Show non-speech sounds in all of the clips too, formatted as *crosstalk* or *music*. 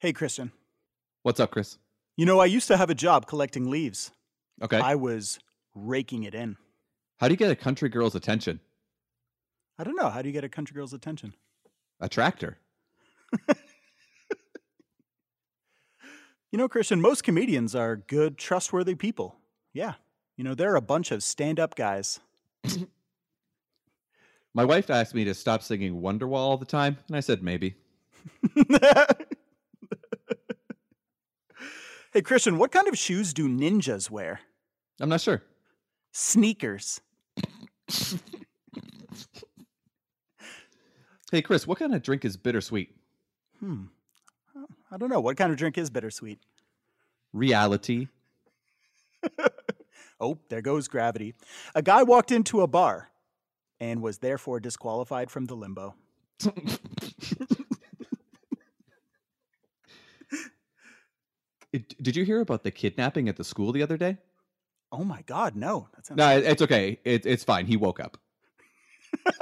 Hey, Christian. What's up, Chris? You know, I used to have a job collecting leaves. Okay. I was raking it in. How do you get a country girl's attention? I don't know. How do you get a country girl's attention? A tractor. *laughs* You know, Christian, most comedians are good, trustworthy people. Yeah. You know, they're a bunch of stand up guys. *laughs* My wife asked me to stop singing Wonderwall all the time, and I said maybe. *laughs* hey, Christian, what kind of shoes do ninjas wear? I'm not sure. Sneakers. *laughs* Hey, Chris, what kind of drink is bittersweet? Hmm. I don't know. What kind of drink is bittersweet? Reality. *laughs* Oh, there goes gravity. A guy walked into a bar and was therefore disqualified from the limbo. *laughs* It- did you hear about the kidnapping at the school the other day? Oh my God, no. That No, it- it's okay. It, it's fine. He woke up. *laughs*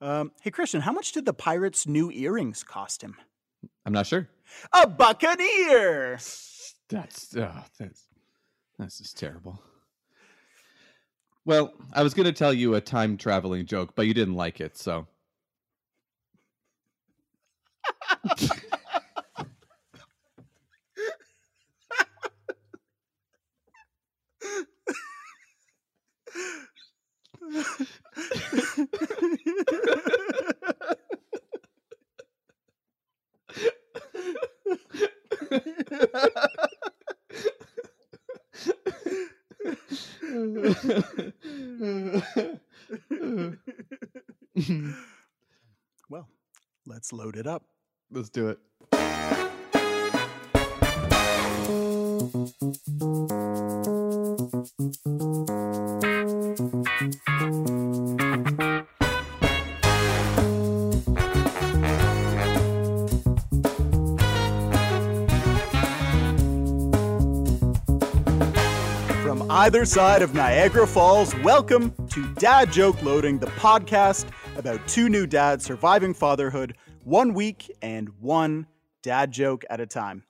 um, hey, Christian, how much did the pirate's new earrings cost him? I'm not sure. A buccaneer. That's uh, that's that's just terrible. Well, I was going to tell you a time traveling joke, but you didn't like it, so well, let's load it up. Let's do it. From either side of Niagara Falls, welcome to Dad Joke Loading, the podcast about two new dads surviving fatherhood one week and one dad joke at a time.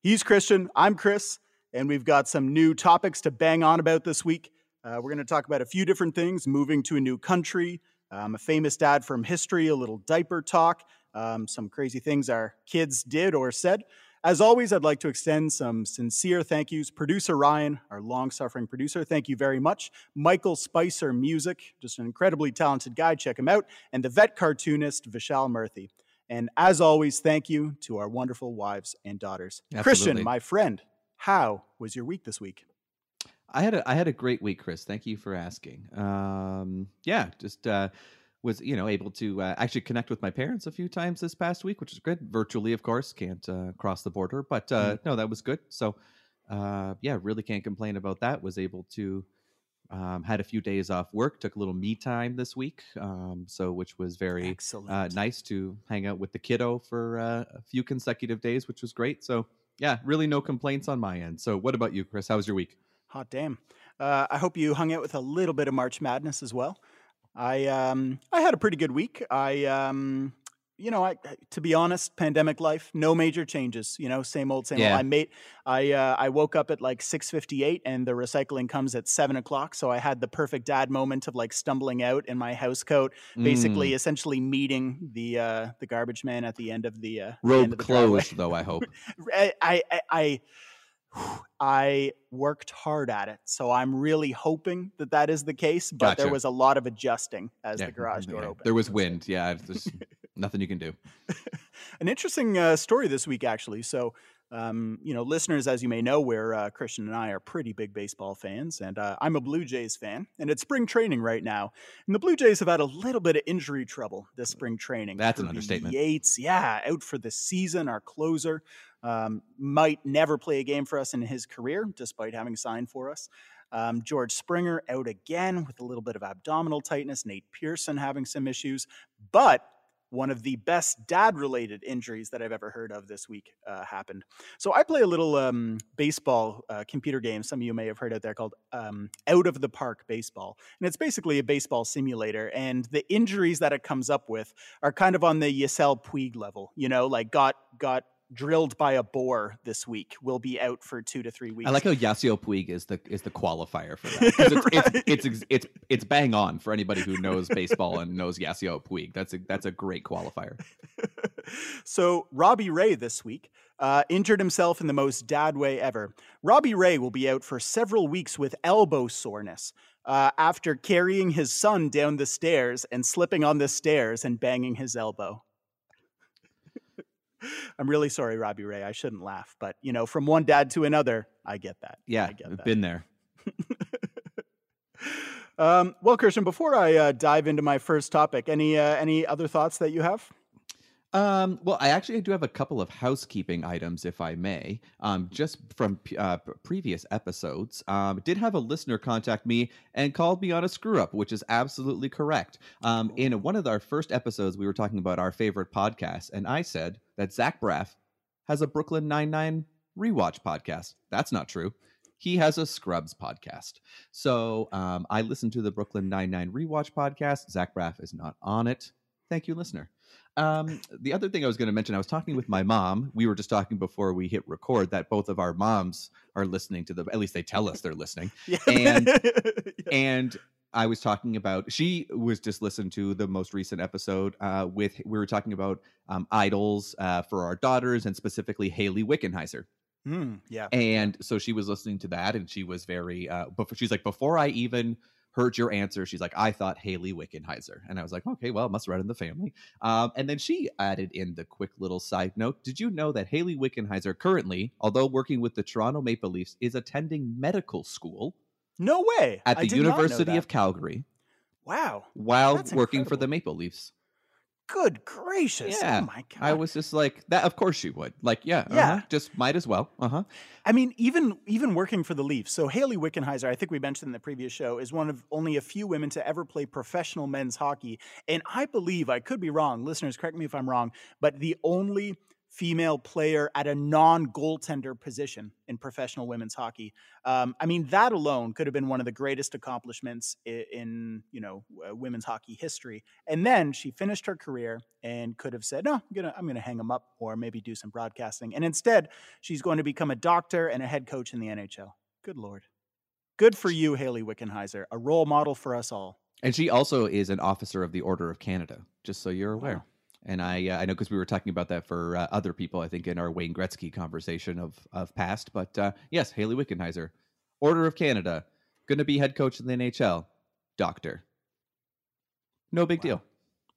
He's Christian, I'm Chris, and we've got some new topics to bang on about this week. Uh, we're going to talk about a few different things moving to a new country, um, a famous dad from history, a little diaper talk, um, some crazy things our kids did or said. As always, I'd like to extend some sincere thank yous. Producer Ryan, our long suffering producer, thank you very much. Michael Spicer Music, just an incredibly talented guy, check him out. And the vet cartoonist, Vishal Murthy. And as always, thank you to our wonderful wives and daughters. Christian, my friend, how was your week this week? I had a I had a great week, Chris. Thank you for asking. Um, yeah, just uh, was you know able to uh, actually connect with my parents a few times this past week, which is good. Virtually, of course, can't uh, cross the border, but uh, no, that was good. So, uh, yeah, really can't complain about that. Was able to um, had a few days off work, took a little me time this week, um, so which was very Excellent. uh, nice to hang out with the kiddo for uh, a few consecutive days, which was great. So, yeah, really no complaints on my end. So, what about you, Chris? How was your week? Hot damn. Uh, I hope you hung out with a little bit of March Madness as well. I um I had a pretty good week. I um you know, I to be honest, pandemic life, no major changes. You know, same old, same Yeah. old. I made I uh, I woke up at like six fifty eight, and the recycling comes at seven o'clock. So I had the perfect dad moment of like stumbling out in my house coat, basically, Mm. essentially meeting the uh, the garbage man at the end of the uh, the end robe driveway. closed though i hope *laughs* I, I, I, I worked hard at it, so I'm really hoping that that is the case. But there was a lot of adjusting as Yeah, the garage door yeah. opened. there was wind yeah *laughs* *laughs* nothing you can do *laughs* An interesting uh, story this week, actually. So, um, you know, listeners, as you may know, we're uh, Christian and I are pretty big baseball fans, and uh, I'm a Blue Jays fan. And it's spring training right now, and the Blue Jays have had a little bit of injury trouble this spring training. That's an understatement. Yates, yeah, out for the season. Our closer um, might never play a game for us in his career, despite having signed for us. Um, George Springer out again with a little bit of abdominal tightness. Nate Pearson having some issues, but one of the best dad related injuries that I've ever heard of this week uh, happened. So I play a little um, baseball uh, computer game, some of you may have heard out there called um, Out of the Park Baseball. And it's basically a baseball simulator. And the injuries that it comes up with are kind of on the Yasiel Puig level, you know, like got, got drilled by a boar this week will be out for two to three weeks. I like how Yasiel Puig is the is the qualifier for that. It's, *laughs* right. it's, it's, it's, it's, bang on for anybody who knows baseball and knows Yasiel Puig. That's a, that's a great qualifier. *laughs* so Robbie Ray this week uh, injured himself in the most dad way ever. Robbie Ray will be out for several weeks with elbow soreness. Uh, after carrying his son down the stairs and slipping on the stairs and banging his elbow. I'm really sorry, Robbie Ray. I shouldn't laugh, but you know, from one dad to another, I get that. Yeah, I get I've that. been there. *laughs* um, well, Christian, before I uh, dive into my first topic, any uh, any other thoughts that you have? Um, well, I actually do have a couple of housekeeping items, if I may. Um, just from uh, previous episodes, um, did have a listener contact me and called me on a screw up, which is absolutely correct. Um, in one of our first episodes, we were talking about our favorite podcasts, and I said that Zach Braff has a Brooklyn Nine Nine rewatch podcast. That's not true. He has a Scrubs podcast. So um, I listened to the Brooklyn Nine Nine rewatch podcast. Zach Braff is not on it. Thank you, listener. Um, the other thing I was going to mention, I was talking with my mom. We were just talking before we hit record that both of our moms are listening to the. At least they tell us they're listening. *laughs* Yeah. And *laughs* yeah. and I was talking about. She was just listening to the most recent episode. Uh, with we were talking about um, idols uh, for our daughters, and specifically Hayley Wickenheiser. Mm, yeah. And so she was listening to that, and she was very. Uh, before, she's like, before I even heard your answer. She's like, I thought Hayley Wickenheiser. And I was like, okay, well, it must run in the family. Um, and then she added in the quick little side note Did you know that Hayley Wickenheiser currently, although working with the Toronto Maple Leafs, is attending medical school? No way. At the did not know University of Calgary Wow. while That's working for the Maple Leafs. Good gracious. Yeah, Oh my god. I was just like, that. Of course she would. Like, yeah, Yeah. uh-huh, just might as well. Uh huh. I mean, even even working for the Leafs. So Hayley Wickenheiser, I think we mentioned in the previous show, is one of only a few women to ever play professional men's hockey. And I believe, I could be wrong, listeners, correct me if I'm wrong, but the only female player at a non-goaltender position in professional women's hockey. Um, I mean, that alone could have been one of the greatest accomplishments in, in you know uh, women's hockey history. And then she finished her career and could have said, "No, I'm gonna I'm gonna hang them up, or maybe do some broadcasting." And instead, she's going to become a doctor and a head coach in the NHL. Good lord, good for you, Hayley Wickenheiser, a role model for us all. And she also is an officer of the Order of Canada, just so you're aware. Wow. And I, uh, I know because we were talking about that for uh, other people, I think in our Wayne Gretzky conversation of of past. But uh, yes, Hayley Wickenheiser, Order of Canada, going to be head coach in the NHL, doctor. No big Wow. deal.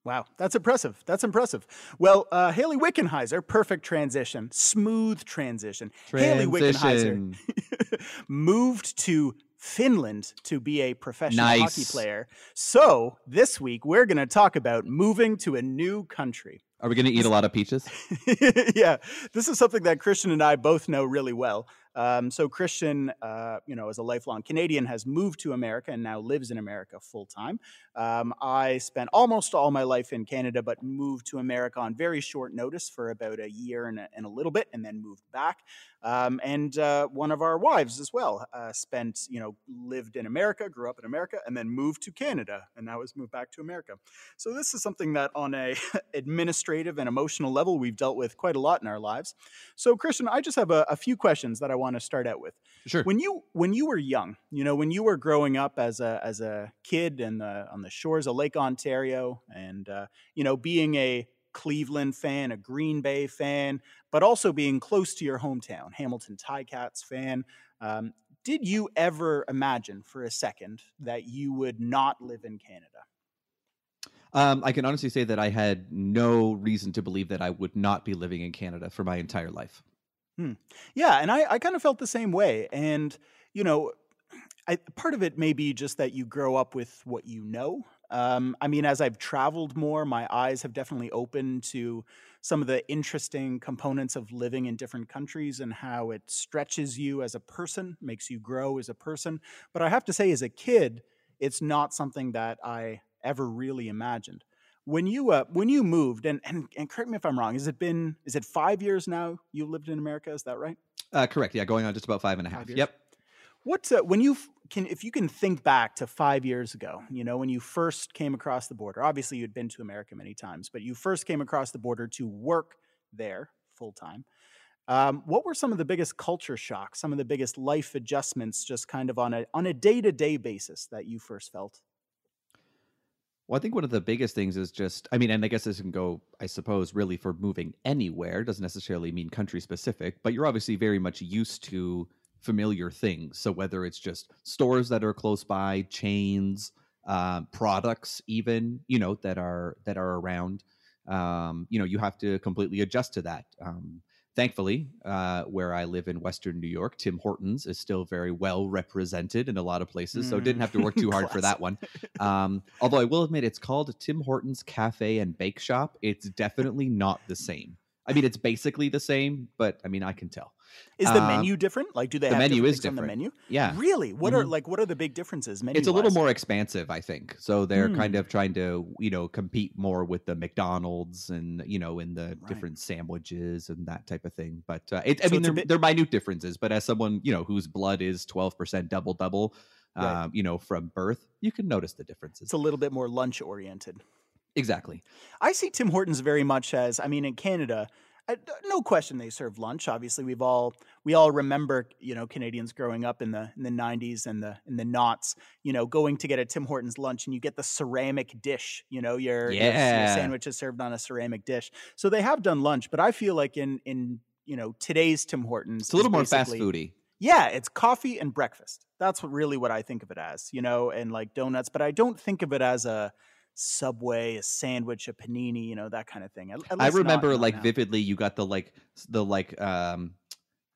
Wow, that's impressive. That's impressive. Well, uh, Hayley Wickenheiser, perfect transition, smooth transition. Hayley Wickenheiser *laughs* moved to Finland to be a professional hockey player. So this week we're going to talk about moving to a new country. Are we going to eat a lot of peaches? *laughs* yeah, this is something that Christian and I both know really well. Um, so Christian, uh, you know, as a lifelong Canadian, has moved to America and now lives in America full time. Um, I spent almost all my life in Canada, but moved to America on very short notice for about a year and a, and a little bit, and then moved back. Um, and uh, one of our wives as well uh, spent, you know, lived in America, grew up in America, and then moved to Canada, and now has moved back to America. So this is something that, on a *laughs* administrative and emotional level, we've dealt with quite a lot in our lives. So, Christian, I just have a, a few questions that I want to start out with. Sure. When you when you were young, you know, when you were growing up as a as a kid in the on the shores of Lake Ontario, and uh, you know, being a Cleveland fan, a Green Bay fan, but also being close to your hometown, Hamilton Ticats fan. Um, did you ever imagine for a second that you would not live in Canada? Um, I can honestly say that I had no reason to believe that I would not be living in Canada for my entire life. Yeah, and I, I kind of felt the same way. And, you know, I, part of it may be just that you grow up with what you know. Um, I mean, as I've traveled more, my eyes have definitely opened to some of the interesting components of living in different countries and how it stretches you as a person, makes you grow as a person. But I have to say, as a kid, it's not something that I ever really imagined. When you uh, when you moved, and, and and correct me if I'm wrong, has it been is it five years now you lived in America? Is that right? Uh, correct. Yeah, going on just about five and a half. Yep. What uh, when you can if you can think back to five years ago, you know when you first came across the border. Obviously, you'd been to America many times, but you first came across the border to work there full time. Um, what were some of the biggest culture shocks, some of the biggest life adjustments, just kind of on a on a day to day basis that you first felt? Well, I think one of the biggest things is just, I mean, and I guess this can go, I suppose, really for moving anywhere. Doesn't necessarily mean country specific, but you're obviously very much used to familiar things. So whether it's just stores that are close by, chains, uh, products, even you know that are that are around, um, you know, you have to completely adjust to that. Um, thankfully, uh, where I live in Western New York, Tim Hortons is still very well represented in a lot of places, mm. so didn't have to work too *laughs* hard for that one. Um, although I will admit, it's called Tim Hortons Cafe and Bake Shop. It's definitely not the same. I mean, it's basically the same, but I mean, I can tell. Is the um, menu different? Like, do they the have menu is different. different. on the menu? Yeah. Really? What mm-hmm. are like what are the big differences? Menu. It's a little more expansive, I think. So they're mm. kind of trying to, you know, compete more with the McDonald's and you know, in the right. different sandwiches and that type of thing. But uh, it, I so mean, they're, bit... they're minute differences. But as someone you know whose blood is twelve percent double double, right. um, you know, from birth, you can notice the differences. It's a little bit more lunch oriented. Exactly. I see Tim Hortons very much as, I mean, in Canada uh, no question they serve lunch. Obviously, we've all we all remember you know Canadians growing up in the in the '90s and the in the knots. You know, going to get a Tim Hortons lunch and you get the ceramic dish. You know, your, yeah. your, your sandwich is served on a ceramic dish. So they have done lunch, but I feel like in in you know today's Tim Hortons, it's a little more fast foody. Yeah, it's coffee and breakfast. That's what really what I think of it as. You know, and like donuts, but I don't think of it as a Subway, a sandwich, a panini, you know, that kind of thing. At, at I remember like now. vividly you got the like the like um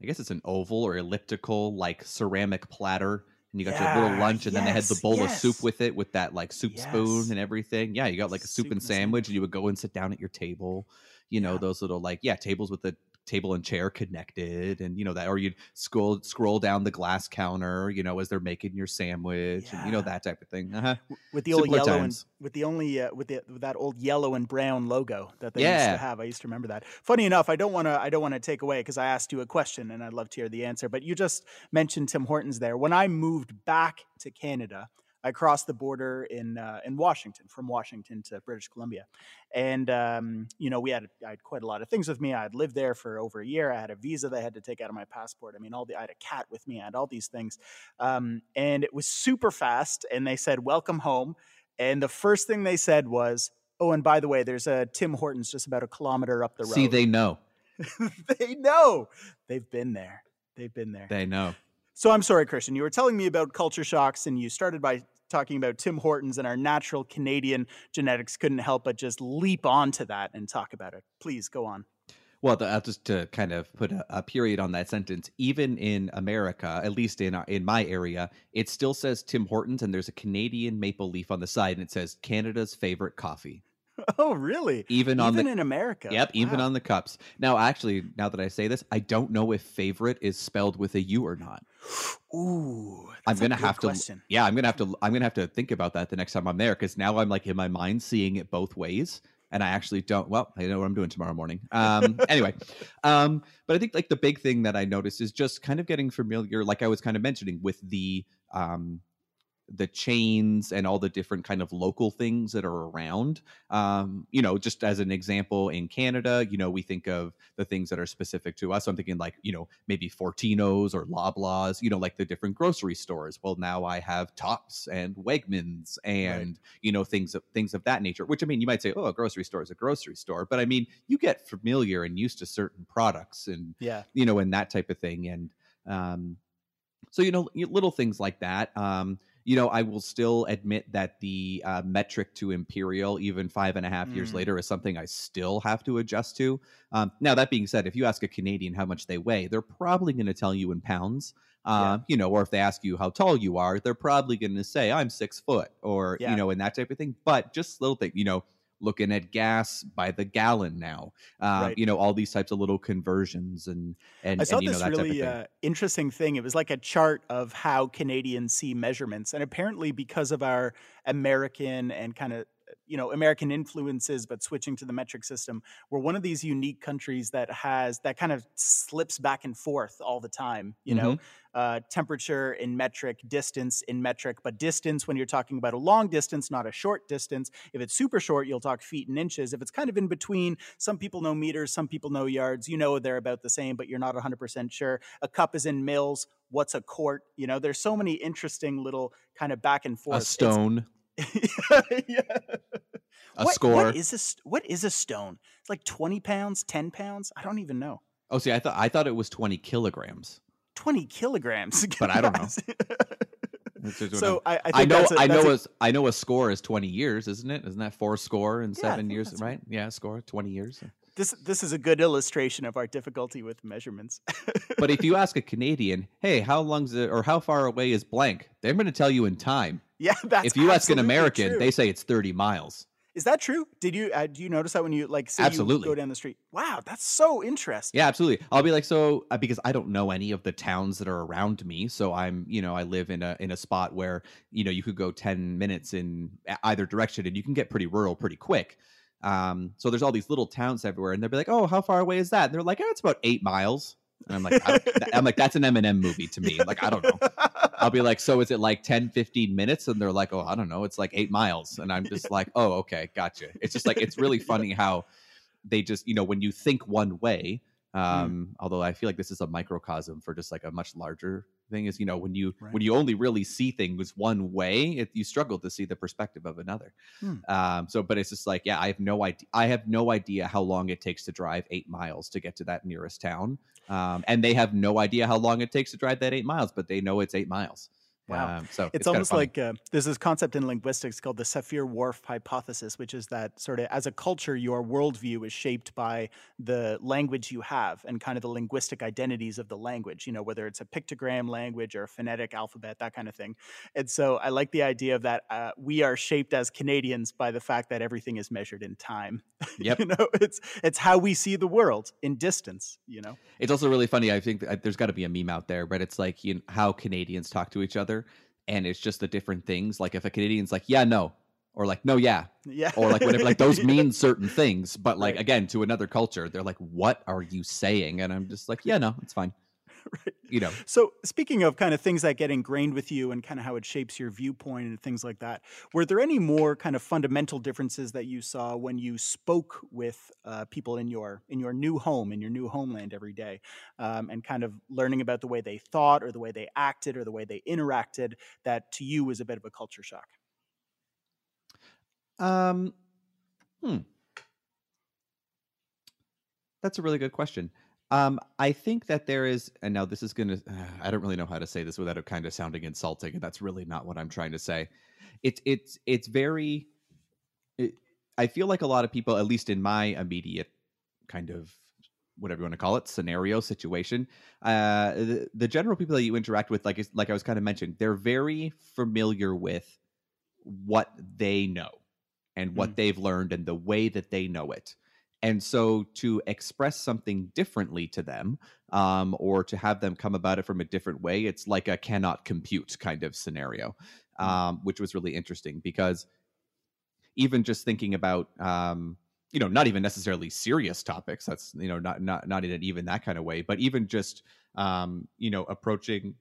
I guess it's an oval or elliptical like ceramic platter and you got yeah, your little lunch and yes, then they had the bowl yes. of soup with it with that like soup yes. spoon and everything. Yeah, you got like a soup, soup and sandwich, sandwich and you would go and sit down at your table. You know, yeah. those little like yeah, tables with the table and chair connected and you know that or you'd scroll scroll down the glass counter you know as they're making your sandwich yeah. and you know that type of thing uh-huh. with the old Simpler yellow times. and with the only uh, with, the, with that old yellow and brown logo that they yeah. used to have i used to remember that funny enough i don't want to i don't want to take away because i asked you a question and i'd love to hear the answer but you just mentioned tim hortons there when i moved back to canada I crossed the border in uh, in Washington from Washington to British Columbia, and um, you know we had I had quite a lot of things with me. I had lived there for over a year. I had a visa that I had to take out of my passport. I mean, all the I had a cat with me. I had all these things, um, and it was super fast. And they said, "Welcome home." And the first thing they said was, "Oh, and by the way, there's a Tim Hortons just about a kilometer up the road." See, they know. *laughs* they know. They've been there. They've been there. They know. So I'm sorry, Christian. You were telling me about culture shocks, and you started by talking about Tim Hortons and our natural Canadian genetics, couldn't help but just leap onto that and talk about it. Please go on. Well, the, just to kind of put a, a, period on that sentence, even in America, at least in our, in my area, it still says Tim Hortons, and there's a Canadian maple leaf on the side, and it says Canada's favorite coffee. *laughs* Oh, really? Even on even the, in America. Yep, even on the cups. Now, actually, now that I say this, I don't know if favorite is spelled with a U or not. Ooh, I'm gonna have question. to. Yeah, I'm gonna have to. I'm gonna have to think about that the next time I'm there because now I'm like in my mind seeing it both ways, and I actually don't. Well, I know what I'm doing tomorrow morning. Um, *laughs* anyway, um, but I think like the big thing that I noticed is just kind of getting familiar, like I was kind of mentioning, with the um, the chains and all the different kind of local things that are around. Um, you know, just as an example, in Canada, you know, we think of the things that are specific to us. I'm thinking like, you know, maybe Fortinos or Loblaws, you know, like the different grocery stores. Well, now I have Tops and Wegmans and right. you know things of things of that nature. Which I mean, you might say, oh, a grocery store is a grocery store, but I mean, you get familiar and used to certain products and yeah, you know, and that type of thing. And um, so you know, little things like that. Um, you know, I will still admit that the uh, metric to imperial, even five and a half mm. years later, is something I still have to adjust to. Um, now, that being said, if you ask a Canadian how much they weigh, they're probably going to tell you in pounds. Uh, yeah. You know, or if they ask you how tall you are, they're probably going to say I'm six foot, or yeah. you know, and that type of thing. But just little thing, you know, looking at gas by the gallon now. Uh, right. You know, all these types of little conversions and and I saw and, this know, really uh, interesting thing. It was like a chart of how Canadians see measurements, and apparently because of our American and kind of you know American influences, but switching to the metric system. We're one of these unique countries that has that kind of slips back and forth all the time. You know, Mm-hmm. uh, temperature in metric, distance in metric, but distance when you're talking about a long distance, not a short distance. If it's super short, you'll talk feet and inches. If it's kind of in between, some people know meters, some people know yards. You know they're about the same, but you're not 100% sure. A cup is in mils. What's a quart? You know, there's so many interesting little kind of back and forth. A It's- stone, *laughs* yeah. a What- score. What is a what is a stone? It's like twenty pounds, ten pounds. I don't even know. oh, see, I thought I thought it was twenty kilograms. Twenty kilograms. *laughs* But I don't know. That's- *laughs* That's what so I, I, think I know, a- I know, a- a, I know a score is twenty years, isn't it? Isn't that four score and Yeah, seven years, right? Yeah, score twenty years. this this is a good illustration of our difficulty with measurements. But if you ask a Canadian, "Hey, how long's it, or how far away is blank?" They're going to tell you in time. Yeah, *laughs* that's if you ask an American, true. they say it's thirty miles. is that true? Did you uh, do you notice that when you like say you Absolutely. go down the street? Wow, that's so interesting. Yeah, absolutely. I'll be like, so uh, because I don't know any of the towns that are around me, so I'm, you know, I live in a in a spot where you know you could go ten minutes in either direction, and you can get pretty rural pretty quick. Um, so there's all these little towns everywhere, and they'll be like, oh, how far away is that? And they're like, oh, it's about eight miles. And I'm like, I'm like, that's an Eminem movie to me. Like, I don't know. I'll be like, so is it like 10, 15 minutes? And they're like, oh, I don't know. It's like eight miles. And I'm just like, oh, okay, gotcha. It's just like, it's really funny how they just, you know, when you think one way, um, although I feel like this is a microcosm for just like a much larger thing is, you know, when you, Right. when you only really see things one way, it, you struggle to see the perspective of another. Hmm. Um, so, but it's just like, yeah, I have no idea. I have no idea how long it takes to drive eight miles to get to that nearest town. Um, and they have no idea how long it takes to drive that eight miles, but they know it's eight miles. Wow. Um, so it's, kinda almost like uh, there's this concept in linguistics called the Sapir-Whorf hypothesis, which is that sort of as a culture, your worldview is shaped by the language you have and kind of the linguistic identities of the language. You know, whether it's a pictogram language or a phonetic alphabet, that kind of thing. And so I like the idea of that uh, we are shaped as Canadians by the fact that everything is measured in time. *laughs* Yep. you know, it's it's how we see the world in distance. You know. It's also really funny. I think that there's got to be a meme out there, but it's like you know, how Canadians talk to each other, and it's just the different things. Like if a Canadian's like, "Yeah, no," or like, "No, yeah," Yeah. or like whatever, like those *laughs* mean certain things. But like Right. again, to another culture, they're like, "What are you saying?" And I'm just like, "Yeah, no, it's fine." *laughs* Right. You know, So, speaking of kind of things that get ingrained with you and kind of how it shapes your viewpoint and things like that, were there any more kind of fundamental differences that you saw when you spoke with uh, people in your in your new home in your new homeland every day, um, and kind of learning about the way they thought or the way they acted or the way they interacted that to you was a bit of a culture shock? Um, hmm. That's a really good question. Um, I think that there is, and now this is going *sighs* to, I don't really know how to say this without it kind of sounding insulting, and that's really not what I'm trying to say. It's, it's, it's very, it, I feel like a lot of people, at least in my immediate kind of whatever you want to call it scenario situation uh the, the general people that you interact with like like i was kind of mentioned they're very familiar with what they know and what they've learned and the way that they know it and so to express something differently to them um, or to have them come about it from a different way it's like a cannot compute kind of scenario um, which was really interesting because even just thinking about um, you know not even necessarily serious topics that's you know not not not in an even that kind of way but even just um you know approaching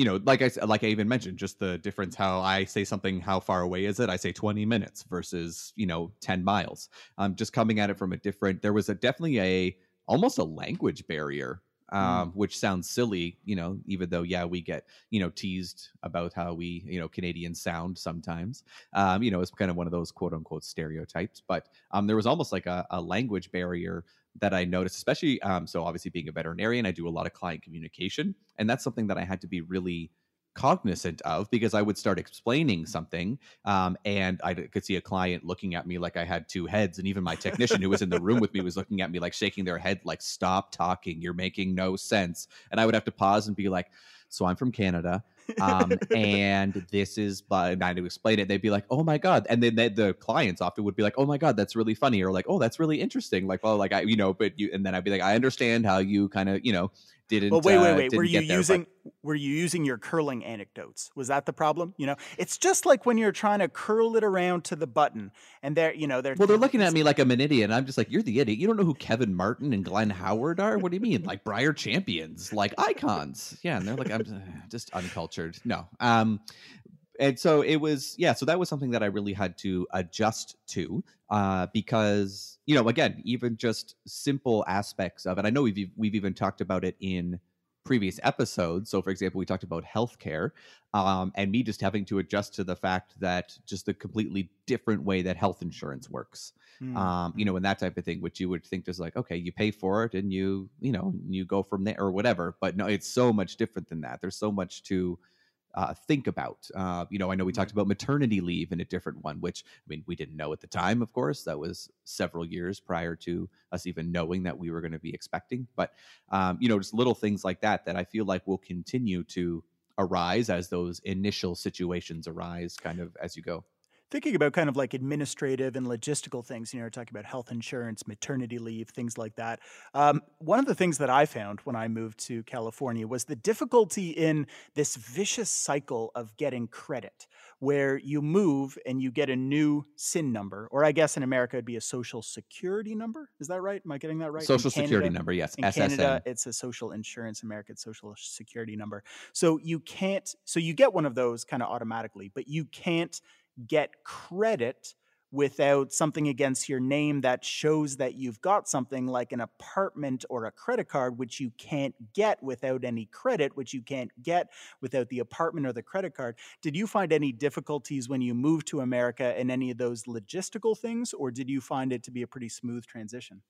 you know like i like i even mentioned just the difference how i say something how far away is it? I say 20 minutes versus you know 10 miles. Um just coming at it from a different there was a definitely a almost a language barrier um which sounds silly you know even though yeah we get you know teased about how we you know canadians sound sometimes. Um you know it's kind of one of those quote unquote stereotypes but um, there was almost like a, a language barrier that I noticed, especially um, so obviously being a veterinarian, I do a lot of client communication, and that's something that I had to be really cognizant of because I would start explaining something, um, and I could see a client looking at me like I had two heads, and even my technician who was in the room with me was looking at me like shaking their head, like "Stop talking, you're making no sense," and I would have to pause and be like. So I'm from Canada, um, *laughs* and this is by and I had to explain it. They'd be like, "Oh my god!" And then they, the clients often would be like, "Oh my god, that's really funny," or like, "Oh, that's really interesting." Like, well, like I, you know, but you, and then I'd be like, "I understand how you kind of, you know, didn't. Well, wait, wait, uh, wait. Were you there, but- using were you using your curling anecdotes? Was that the problem? You know, it's just like when you're trying to curl it around to the button, and they're you know they're Well, they're looking at me like I'm an idiot. And I'm just like, you're the idiot. You don't know who Kevin Martin and Glenn Howard are? What do you mean? Like Brier champions, like icons. Yeah, and they're like, I'm uh, just uncultured. No. Um, and so it was, yeah. So that was something that I really had to adjust to, uh, because you know, again, even just simple aspects of it. I know we've we've even talked about it in previous episodes. So, for example, we talked about healthcare, um, and me just having to adjust to the fact that just the completely different way that health insurance works Hmm. um, you know, and that type of thing, which you would think just like, okay, you pay for it and you, you know, you go from there or whatever. But no, it's so much different than that. There's so much to uh, think about. Uh, you know, I know we talked about maternity leave in a different one, which I mean, we didn't know at the time, of course. That was several years prior to us even knowing that we were going to be expecting. But, um, you know, just little things like that that I feel like will continue to arise as those initial situations arise kind of as you go. Thinking about kind of like administrative and logistical things, you know, talking about health insurance, maternity leave, things like that. Um, one of the things that I found when I moved to California was the difficulty in this vicious cycle of getting credit, where you move and you get a new SIN number, or I guess in America it'd be a social security number. Is that right? Am I getting that right? Social security number, yes, in SSN. Canada, it's a social insurance, American social security number. So you can't, so you get one of those kind of automatically, but you can't get credit without something against your name that shows that you've got something like an apartment or a credit card, which you can't get without any credit, which you can't get without the apartment or the credit card. Did you find any difficulties when you moved to America in any of those logistical things, or did you find it to be a pretty smooth transition?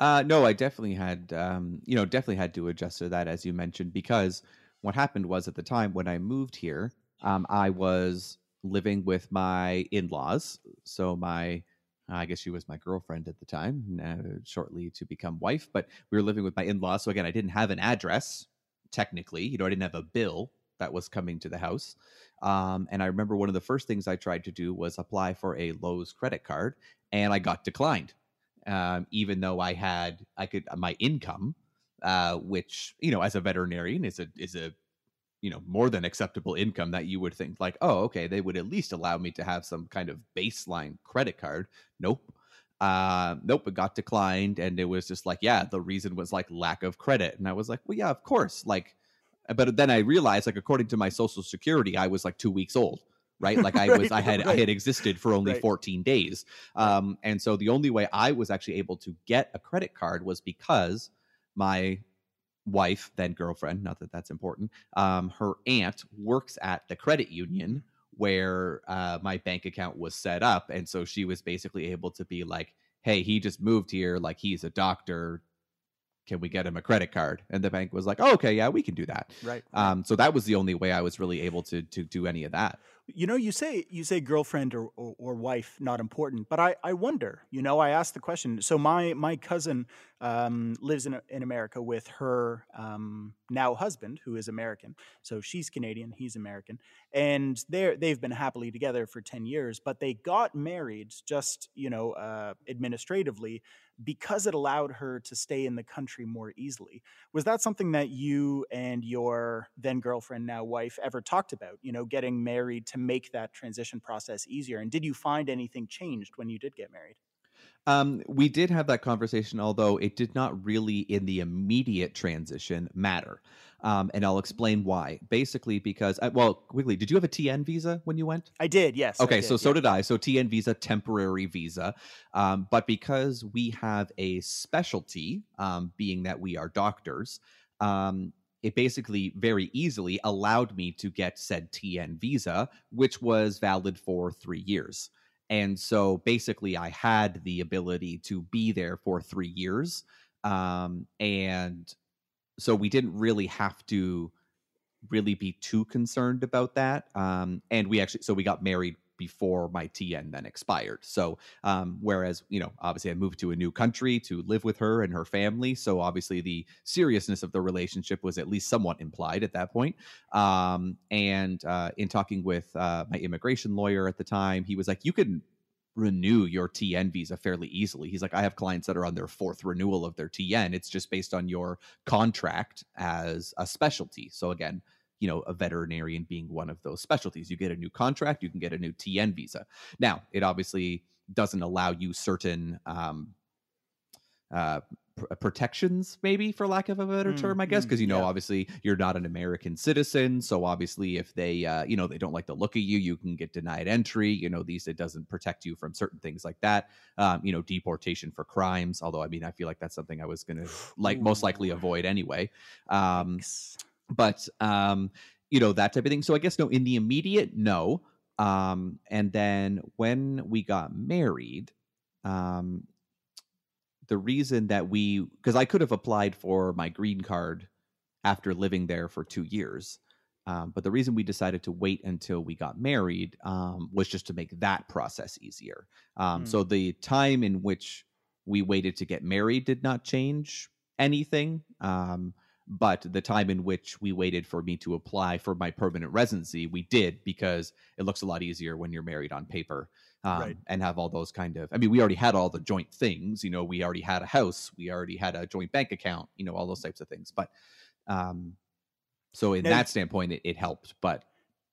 Uh, no, I definitely had, um, you know, definitely had to adjust to that, as you mentioned, because what happened was at the time when I moved here, um, I was living with my in laws. So, my, I guess she was my girlfriend at the time, uh, shortly to become wife, but we were living with my in laws. So, again, I didn't have an address, technically, you know, I didn't have a bill that was coming to the house. Um, and I remember one of the first things I tried to do was apply for a Lowe's credit card, and I got declined um, even though I had I could my income, uh, which you know as a veterinarian is a is a you know more than acceptable income that you would think like oh okay they would at least allow me to have some kind of baseline credit card. Nope. Uh, nope, it got declined, and it was just like, yeah, the reason was like lack of credit, and I was like, well, yeah, of course, like, but then I realized, like, according to my social security, I was like two weeks old, right? Like, I *laughs* was, I Right, had, I had existed for only Right. 14 days, um, and so the only way I was actually able to get a credit card was because my wife, then girlfriend, not that that's important, um, her aunt works at the credit union where uh, my bank account was set up. And so she was basically able to be like, hey, he just moved here. Like, he's a doctor. Can we get him a credit card? And the bank was like, oh, okay, yeah, we can do that. Right. Um, so that was the only way I was really able to to do any of that. You know, you say you say girlfriend or, or, or wife not important, but I, I wonder. You know, I asked the question. So my my cousin um, lives in in America with her um, now husband, who is American. So she's Canadian, he's American, and they're they've been happily together for ten years. But they got married just you know uh, administratively because it allowed her to stay in the country more easily. Was that something that you and your then girlfriend, now wife, ever talked about? You know, getting married to make that transition process easier. And did you find anything changed when you did get married? Um, we did have that conversation, although it did not really, in the immediate transition, matter. Um, and I'll explain why. Basically, because uh, well, quickly, did you have a TN visa when you went? I did, yes. Okay, did, so so yeah. did I. So TN visa, temporary visa, um, but because we have a specialty, um, being that we are doctors, um, it basically very easily allowed me to get said TN visa, which was valid for three years. And so basically, I had the ability to be there for three years, um, and so we didn't really have to really be too concerned about that. Um, and we actually, so we got married before my TN then expired. So, um, whereas, you know, obviously I moved to a new country to live with her and her family. So obviously the seriousness of the relationship was at least somewhat implied at that point. Um, and uh, in talking with uh, my immigration lawyer at the time, he was like, you can renew your TN visa fairly easily. He's like, I have clients that are on their fourth renewal of their TN. It's just based on your contract as a specialty. So again, you know, a veterinarian being one of those specialties. You get a new contract, you can get a new TN visa. Now, it obviously doesn't allow you certain um, uh, pr- protections, maybe for lack of a better Mm, term, I guess, mm, because you know, yeah. obviously, you're not an American citizen. So obviously, if they, uh, you know, they don't like the look of you, you can get denied entry. You know, these it doesn't protect you from certain things like that. Um, you know, deportation for crimes. Although, I mean, I feel like that's something I was going to like most likely avoid anyway. Um. But um you know that type of thing. So i guess no in the immediate no. Um and then when we got married um the reason that we because i could have applied for my green card after living there for two years um, but the reason we decided to wait until we got married um, was just to make that process easier. Um, Hmm. so the time in which we waited to get married did not change anything. Um, but the time in which we waited for me to apply for my permanent residency we did because it looks a lot easier when you're married on paper um, Right. and have all those kind of i mean we already had all the joint things you know we already had a house we already had a joint bank account you know all those types of things but um so in Now- that standpoint it, it helped but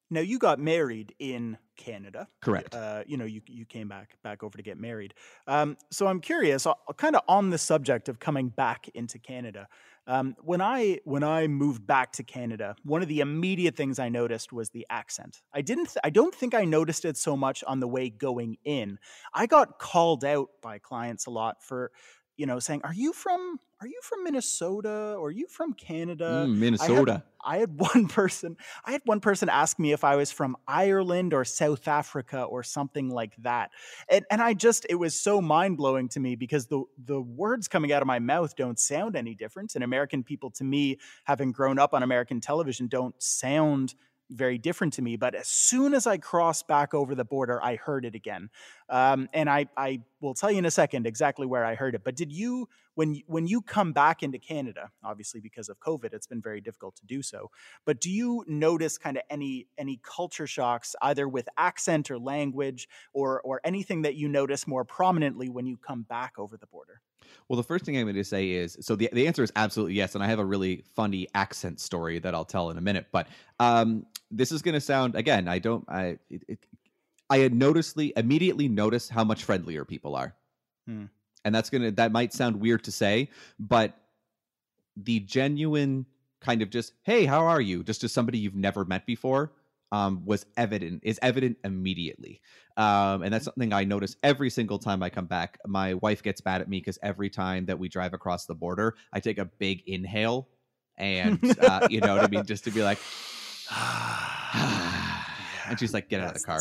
Now you got married in Canada. correct Uh, you know, you you came back back over to get married. Um, so I'm curious, kind of on the subject of coming back into Canada. Um, when I when I moved back to Canada, one of the immediate things I noticed was the accent. I didn't. Th- I don't think I noticed it so much on the way going in. I got called out by clients a lot for, you know, saying, "Are you from Are you from Minnesota? Or are you from Canada?" Mm, minnesota I had one *laughs* person I had one person ask me if I was from Ireland or South Africa or something like that. And and I just it was so mind-blowing to me because the the words coming out of my mouth don't sound any different and American people to me having grown up on American television don't sound very different to me but as soon as I crossed back over the border I heard it again. Um, and I I will tell you in a second exactly where I heard it. But did you when when you come back into Canada, obviously because of COVID, it's been very difficult to do so. But do you notice kind of any any culture shocks, either with accent or language, or or anything that you notice more prominently when you come back over the border? Well, the first thing I'm going to say is so the the answer is absolutely yes, and I have a really funny accent story that I'll tell in a minute. But um, this is going to sound again. I don't. I it, it, I had noticeably immediately noticed how much friendlier people are, Hmm. and that's gonna that might sound weird to say, but the genuine kind of just hey, how are you? Just to somebody you've never met before. Um, was evident is evident immediately. Um, and that's something I notice every single time I come back. My wife gets mad at me because every time that we drive across the border, I take a big inhale, and uh, you know what I mean, just to be like, *sighs* *sighs* and she's like, "Get out of the car."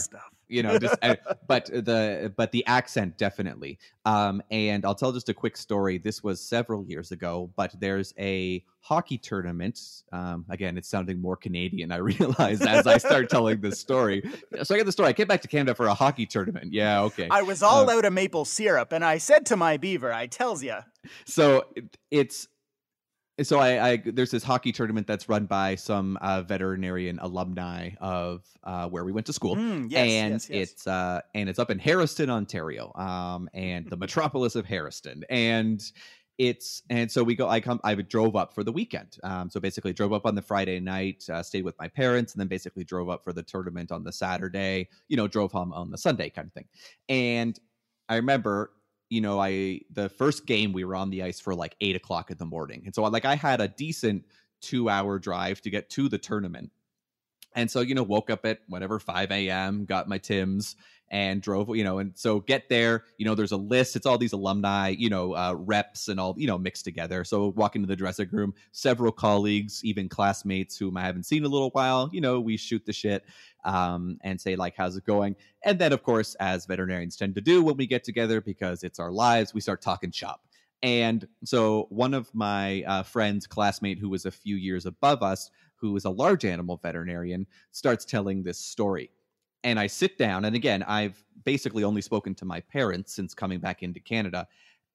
you know just uh, but the but the accent definitely. Um and i'll tell just a quick story. This was several years ago but there's a hockey tournament um again it's sounding more canadian i *laughs* realize as i start telling this story. So i get the story. I came back to canada for a hockey tournament. Yeah okay. I was all Uh, out of maple syrup, and I said to my beaver, "I tells ya." so it- it's so I, I there's this hockey tournament that's run by some uh, veterinarian alumni of uh, where we went to school Mm, yes, and yes, yes. it's uh and it's up in Harriston, Ontario, um, and the *laughs* metropolis of Harriston, and it's and so we go. I come. I drove up for the weekend. Um, so basically, drove up on the Friday night, uh, stayed with my parents, and then basically drove up for the tournament on the Saturday. You know, drove home on the Sunday, kind of thing. And I remember, you know, I the first game we were on the ice for like eight o'clock in the morning, and so like I had a decent two hour drive to get to the tournament. And so, you know, woke up at whatever 5 a.m., got my Tim's and drove, you know, and so get there, you know, there's a list. It's all these alumni, you know, uh, reps and all, you know, mixed together. So walk into the dressing room, several colleagues, even classmates whom I haven't seen a little while, you know, we shoot the shit um, and say, like, how's it going? And then, of course, as veterinarians tend to do when we get together, because it's our lives, we start talking shop. And so one of my uh, friends, classmate who was a few years above us, who is a large animal veterinarian, starts telling this story. And I sit down, and again, I've basically only spoken to my parents since coming back into Canada.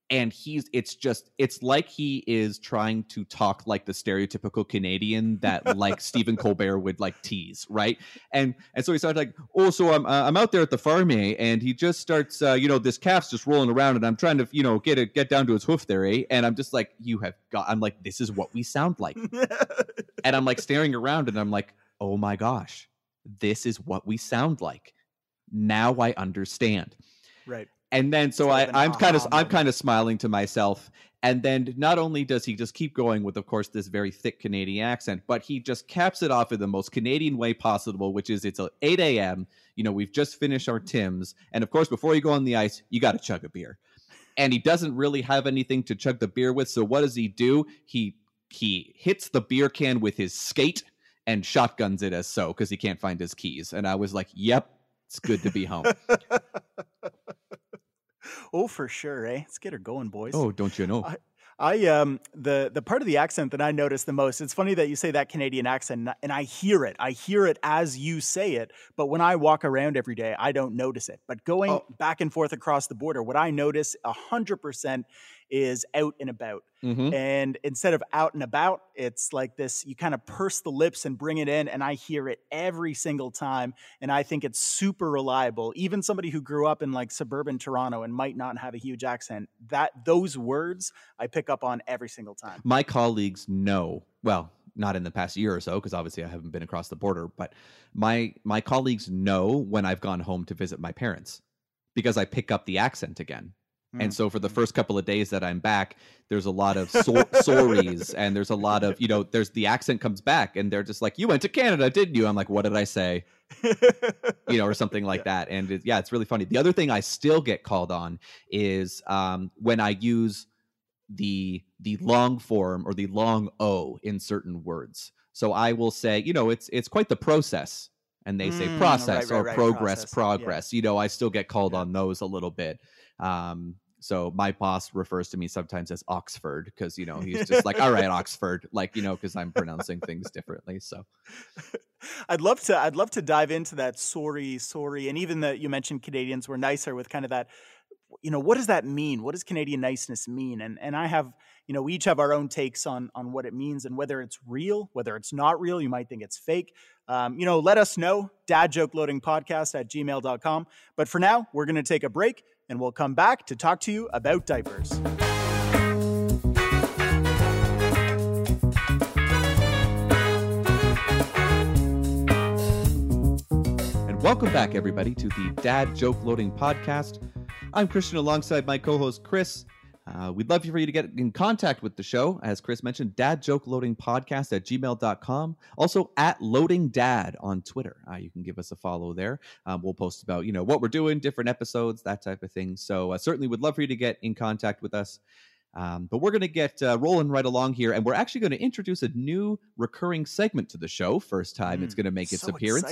and he's it's just it's like he is trying to talk like the stereotypical Canadian that like *laughs* Stephen Colbert would like tease, right? And and so he starts like, oh, so I'm uh, I'm out there at the farm, eh? And he just starts, uh, you know, this calf's just rolling around, and I'm trying to, you know, get it get down to its hoof there, eh? And I'm just like, you have got. I'm like, this is what we sound like, *laughs* and I'm like staring around, and I'm like, oh my gosh, this is what we sound like. Now I understand. right. And then so I, i'm kind of I'm kind of smiling to myself. And then not only does he just keep going with, of course, this very thick Canadian accent, but he just caps it off in the most Canadian way possible, which is it's 8 a.m. You know, we've just finished our Tims, and of course, before you go on the ice, you got to chug a beer. And he doesn't really have anything to chug the beer with, so what does he do? He he hits the beer can with his skate and shotguns it as so because he can't find his keys. And I was like, "Yep, it's good to be home." *laughs* oh, for sure, eh? Let's get her going, boys. oh, don't you know? I- I um the the part of the accent that I notice the most. It's funny that you say that Canadian accent, and I hear it. I hear it as you say it, but when I walk around every day, I don't notice it. But going Oh. back and forth across the border, what I notice a hundred percent is out and about. Mhm. And instead of out and about, it's like this you kind of purse the lips and bring it in. And I hear it every single time. And I think it's super reliable. Even somebody who grew up in like suburban Toronto and might not have a huge accent, that those words I pick up on every single time. my colleagues know well not in the past year or so because obviously i haven't been across the border but my my colleagues know when i've gone home to visit my parents because i pick up the accent again and Mm. so for the first couple of days that i'm back there's a lot of so- *laughs* sorries and there's a lot of you know there's the accent comes back and they're just like you went to canada didn't you i'm like what did i say *laughs* you know, or something like that. And it, yeah, it's really funny. The other thing I still get called on is um, when I use the the long form or the long O in certain words. So I will say, you know, it's it's quite the process, and they say Mm, process right, right, or right, progress, process, yeah. progress. You know, I still get called Yeah. on those a little bit. Um, so my boss refers to me sometimes as Oxford because you know he's just like, all right, *laughs* Oxford, like you know, because I'm pronouncing things differently. So *laughs* I'd love to. I'd love to dive into that. Sorry, sorry, and even that you mentioned Canadians were nicer with kind of that. You know, what does that mean? What does Canadian niceness mean? And and I have, you know, we each have our own takes on on what it means and whether it's real, whether it's not real. You might think it's fake. Um, you know, let us know. Dad joke loading podcast at gmail.com. But for now, we're going to take a break and we'll come back to talk to you about diapers. And welcome back, everybody, to the Dad Joke Loading Podcast. I'm Christian alongside my co host, Chris. Uh, we'd love for you to get in contact with the show. As Chris mentioned, Dad Joke Loading Podcast at gmail.com. Also at Loading Dad on Twitter. Uh, you can give us a follow there. Um, we'll post about, you know, what we're doing, different episodes, that type of thing. So uh, certainly would love for you to get in contact with us. Um, but we're going to get uh, rolling right along here, and we're actually going to introduce a new recurring segment to the show. First time it's Mm, going to make its so appearance.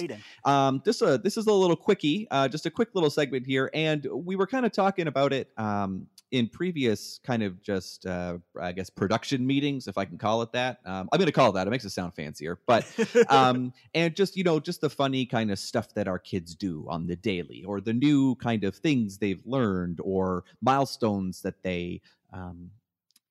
Um, this uh, this is a little quickie, uh, just a quick little segment here, and we were kind of talking about it um, in previous kind of just uh, I guess production meetings, if I can call it that. Um, I'm going to call it that. It makes it sound fancier, but um, *laughs* and just you know just the funny kind of stuff that our kids do on the daily, or the new kind of things they've learned, or milestones that they. Um,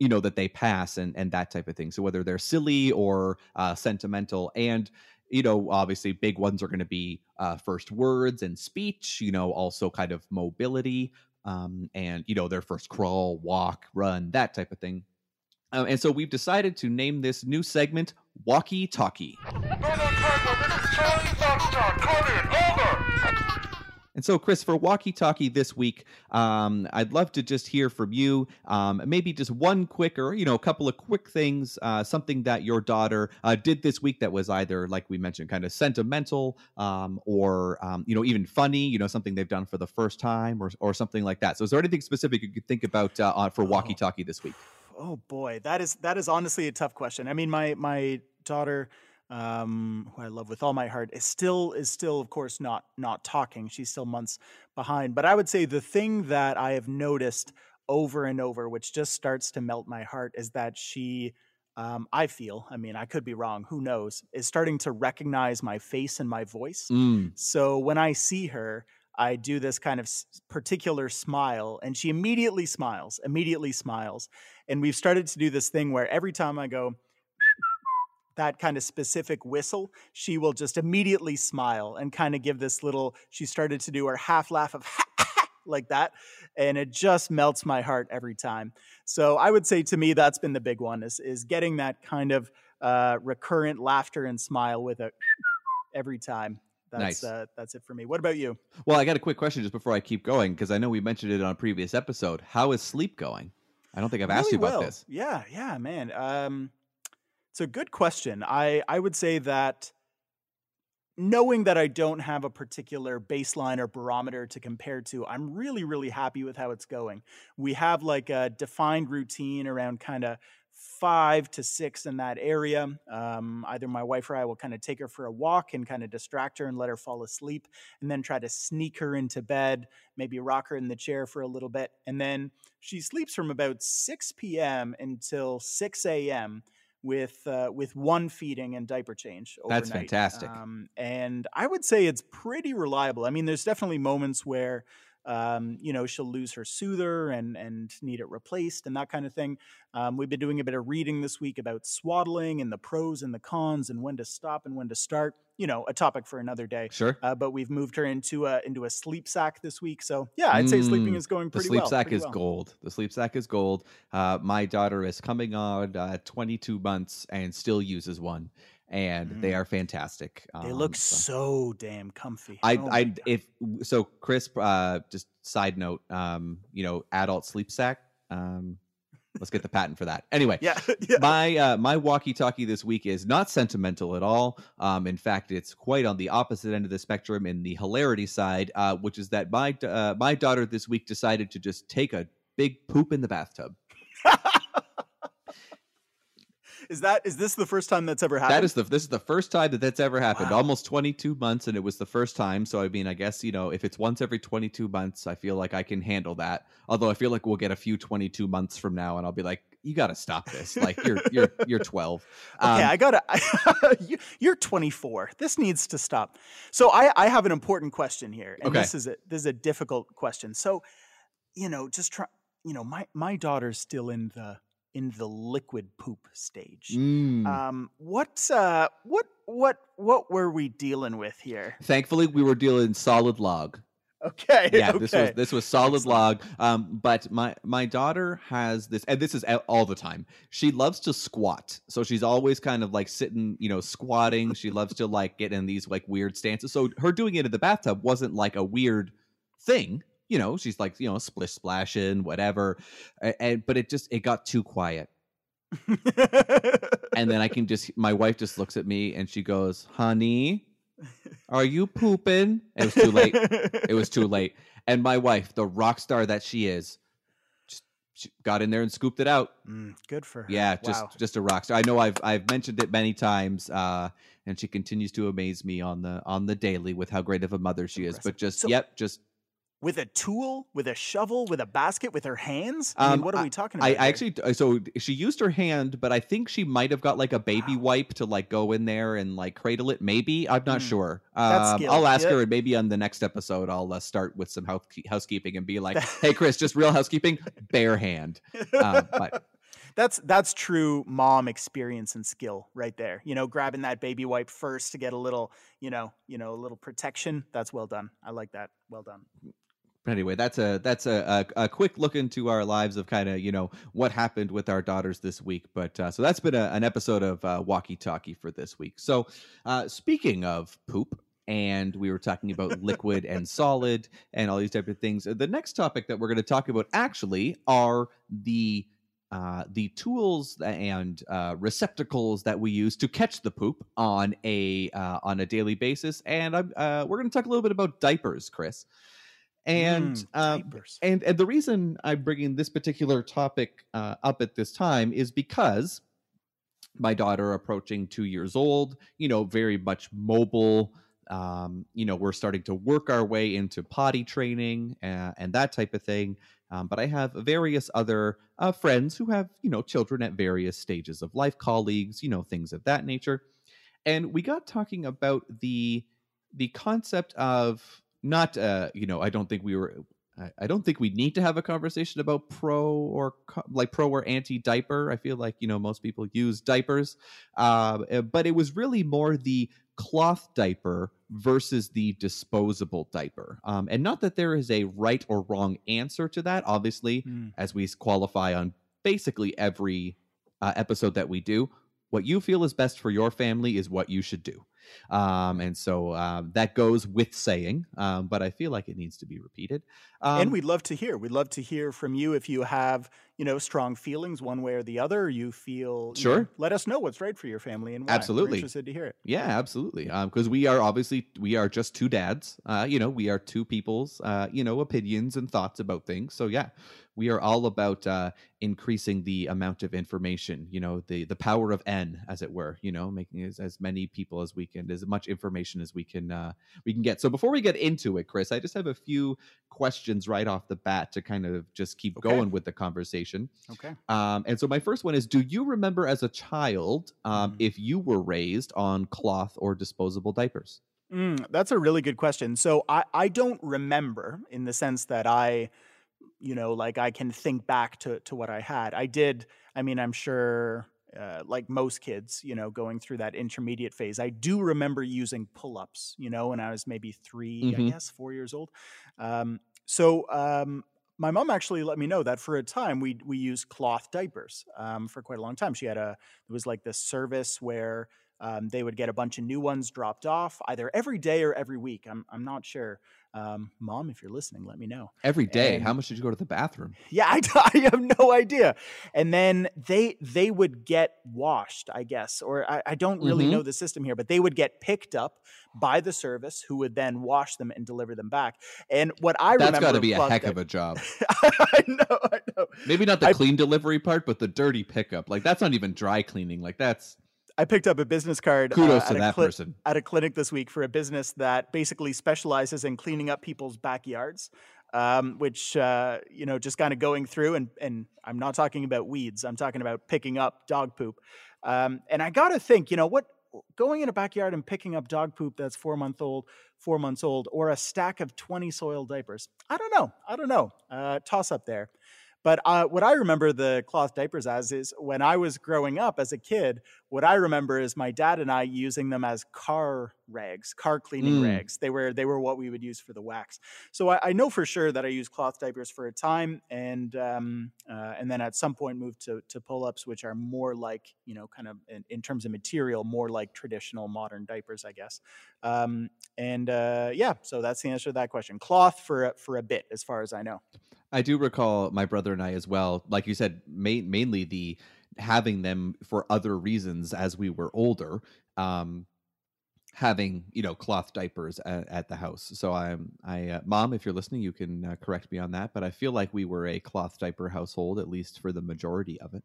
you know that they pass and and that type of thing. So whether they're silly or uh, sentimental and you know obviously big ones are going to be uh, first words and speech you know also kind of mobility um, and you know their first crawl walk run that type of thing. Um, and so we've decided to name this new segment walkie talkie And so, Chris, for Walkie Talkie this week, um, I'd love to just hear from you. Um, maybe just one quick or, you know, a couple of quick things, uh, something that your daughter uh, did this week that was either, like we mentioned, kind of sentimental um, or, um, you know, even funny, you know, something they've done for the first time or, or something like that. So, is there anything specific you could think about uh, for Walkie Talkie this week? Oh boy, that is that is honestly a tough question. I mean, my my daughter, um, who I love with all my heart, is still is still, of course, not not talking. She's still months behind. But I would say the thing that I have noticed over and over, which just starts to melt my heart, is that she. Um, I feel, I mean, I could be wrong, who knows, is starting to recognize my face and my voice. Mm, So when I see her, I do this kind of particular smile, and she immediately smiles, immediately smiles. And we've started to do this thing where every time I go, that kind of specific whistle, she will just immediately smile and kind of give this little, she started to do her half laugh of *laughs* like that. And it just melts my heart every time. So I would say to me, that's been the big one is, is getting that kind of uh, recurrent laughter and smile with it *laughs* every time. That's Nice. uh, that's it for me. What about you? Well, I got a quick question just before I keep going because I know we mentioned it on a previous episode. How is sleep going? I don't think I've asked Really you about well. this. Yeah, yeah, man. Um, a good question. I I would say that knowing that I don't have a particular baseline or barometer to compare to, I'm really really happy with how it's going. We have like a defined routine around kind of five to six in that area. Um, either my wife or I will kind of take her for a walk and kind of distract her and let her fall asleep, and then try to sneak her into bed, maybe rock her in the chair for a little bit, and then she sleeps from about 6 p.m. until 6 a.m. with uh, with one feeding and diaper change overnight. That's fantastic. Um, and I would say it's pretty reliable. I mean, there's definitely moments where um, you know she'll lose her soother and and need it replaced and that kind of thing. Um, we've been doing a bit of reading this week about swaddling and the pros and the cons and when to stop and when to start. You know, a topic for another day. Sure. Uh, but we've moved her into a into a sleep sack this week. So yeah, I'd say sleeping Mm, is going pretty The sleep well. sack is well. gold. The sleep sack is gold. Uh, my daughter is coming on uh, 22 months and still uses one, and they Mm. are fantastic. They Um, look so- so damn comfy. I, Oh I, if so, Chris. Uh, just side note. Um, you know, adult sleep sack. Um, let's get the patent for that. Anyway, *laughs* yeah, *laughs* yeah. my uh, my walkie-talkie this week is not sentimental at all. Um, in fact, it's quite on the opposite end of the spectrum in the hilarity side, uh, which is that my uh, my daughter this week decided to just take a big poop in the bathtub. Is that is this the first time that's ever happened? That is the this is the first time that that's ever happened. Wow. Almost 22 months, and it was the first time. So I mean, I guess you know, if it's once every 22 months, I feel like I can handle that. Although I feel like we'll get a few 22 months from now, and I'll be like, you got to stop this. Like you're you're *laughs* you're 12. Okay, Um, I gotta. *laughs* you, you're 24. This needs to stop. So I, I have an important question here, and Okay. this is a this is a difficult question. So, you know, just try. You know, my my daughter's still in the in the liquid poop stage. mm. Um, what uh, what what what were we dealing with here? Thankfully, we were dealing solid log. Okay, *laughs* yeah okay. this was this was solid Excellent. log um but my my daughter has this and this is all the time she loves to squat so she's always kind of like sitting you know squatting she loves to like get in these like weird stances so her doing it in the bathtub wasn't like a weird thing you know she's like you know splish splashing whatever and but it just it got too quiet and then i can just my wife just looks at me and she goes honey are you pooping it was too late it was too late. And my wife, the rock star that she is, just she got in there and scooped it out. Mm, good for her. Yeah, just Wow. just a rock star. I know I've I've mentioned it many times, uh, and she continues to amaze me on the on the daily with how great of a mother she is. But just So- yep, just with a tool, with a shovel, with a basket, with her hands. I Um, mean, what are we talking about? I, I actually uh, so she used her hand, but I think she might have got like a baby Wow. wipe to like go in there and like cradle it. Maybe I'm not Hmm. sure. Um. I'll ask Yeah. her, and maybe on the next episode, I'll uh, start with some house- housekeeping and be like, *laughs* "Hey, Chris, just real housekeeping, bare hand." uh, but- *laughs* that's that's true mom experience and skill right there. You know, grabbing that baby wipe first to get a little, you know, you know, a little protection. That's well done. I like that. Well done. But anyway, that's a that's a, a, a quick look into our lives of kind of you know what happened with our daughters this week. But uh, so that's been a, an episode of uh, Walkie Talkie for this week. So uh, speaking of poop, and we were talking about liquid and solid and all these type of things. The next topic that we're going to talk about actually are the uh, the tools and uh, receptacles that we use to catch the poop on a uh, on a daily basis. And I'm, uh, we're going to talk a little bit about diapers, Chris. And Mm, uh, and and the reason I'm bringing this particular topic uh, up at this time is because my daughter, approaching two years old, you know, very much mobile. Um, you know, we're starting to work our way into potty training uh, and that type of thing. Um, but I have various other uh, friends who have, you know, children at various stages of life, colleagues, you know, things of that nature. And we got talking about the the concept of not uh you know i don't think we were I- I don't think we need to have a conversation about pro or co- like pro or anti diaper. I feel like you know most people use diapers, uh, uh, but it was really more the cloth diaper versus the disposable diaper. Um, and not that there is a right or wrong answer to that. Obviously, Mm. as we qualify on basically every uh, episode that we do, what you feel is best for your family is what you should do. Um, and so uh, that goes with saying, um, but I feel like it needs to be repeated. Um, and we'd love to hear. We'd love to hear from you if you have, you know, strong feelings one way or the other. You feel you know, Sure. let us know what's right for your family and why. We're Absolutely. interested to hear it. Yeah, absolutely. Because we are obviously we are just two dads. Uh, you know, we are two people's uh, you know opinions and thoughts about things. So yeah, we are all about uh, increasing the amount of information. You know, the the power of n, as it were. You know, making as, as many people as we can, as much information as we can uh, we can get. So before we get into it, Chris, I just have a few questions right off the bat to kind of just keep Okay. going with the conversation. Okay. Um, and so my first one is: Do you remember as a child um, Mm. if you were raised on cloth or disposable diapers? Mm, that's a really good question. So I, I don't remember in the sense that I, you know, like I can think back to, to what I had. I did, I mean, I'm sure, uh, like most kids, you know, going through that intermediate phase, I do remember using pull ups, you know, when I was maybe 3 I Mhm. guess, four years old. Um, so, um, my mom actually let me know that for a time we we used cloth diapers um, for quite a long time. She had a it was like this service where um, they would get a bunch of new ones dropped off either every day or every week. I'm I'm not sure. Um, Mom, if you're listening, let me know. Every day. And- How much did you go to the bathroom? Yeah, I, *laughs* I have no idea. And then they they would get washed, I guess, or I, I don't really Mhm. know the system here, but they would get picked up by the service, who would then wash them and deliver them back. And what I that's got to be a heck of a job. *laughs* I know, I know. Maybe not the I- clean delivery part, but the dirty pickup. Like that's not even dry cleaning. Like that's I picked up a business card. kudos uh, to at a that cli- person. at a clinic this week for a business that basically specializes in cleaning up people's backyards. Um, which uh, you know, just kind of going through and and I'm not talking about weeds. I'm talking about picking up dog poop. Um, and I got to think, you know, what going in a backyard and picking up dog poop that's four month old, four months old, or a stack of 20 soiled diapers. I don't know. I don't know. Uh, toss up there. But uh, what I remember the cloth diapers as is when I was growing up as a kid, what I remember is my dad and I using them as car rags, car cleaning Mm. rags. They were they were what we would use for the wax. So I, I know for sure that I used cloth diapers for a time, and um, uh, and then at some point moved to to pull ups, which are more like you know kind of in, in terms of material, more like traditional modern diapers, I guess. Um, and uh, yeah, so that's the answer to that question. Cloth for for a bit, as far as I know. I do recall my brother and I as well. Like you said, ma- mainly the having them for other reasons as we were older. Um, having you know cloth diapers at, at the house. So I'm I uh, mom, if you're listening, you can uh, correct me on that. But I feel like we were a cloth diaper household at least for the majority of it.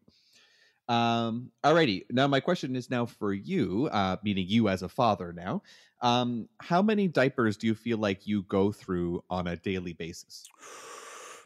Um, alrighty. Now my question is now for you, uh, meaning you as a father now. Um, how many diapers do you feel like you go through on a daily basis?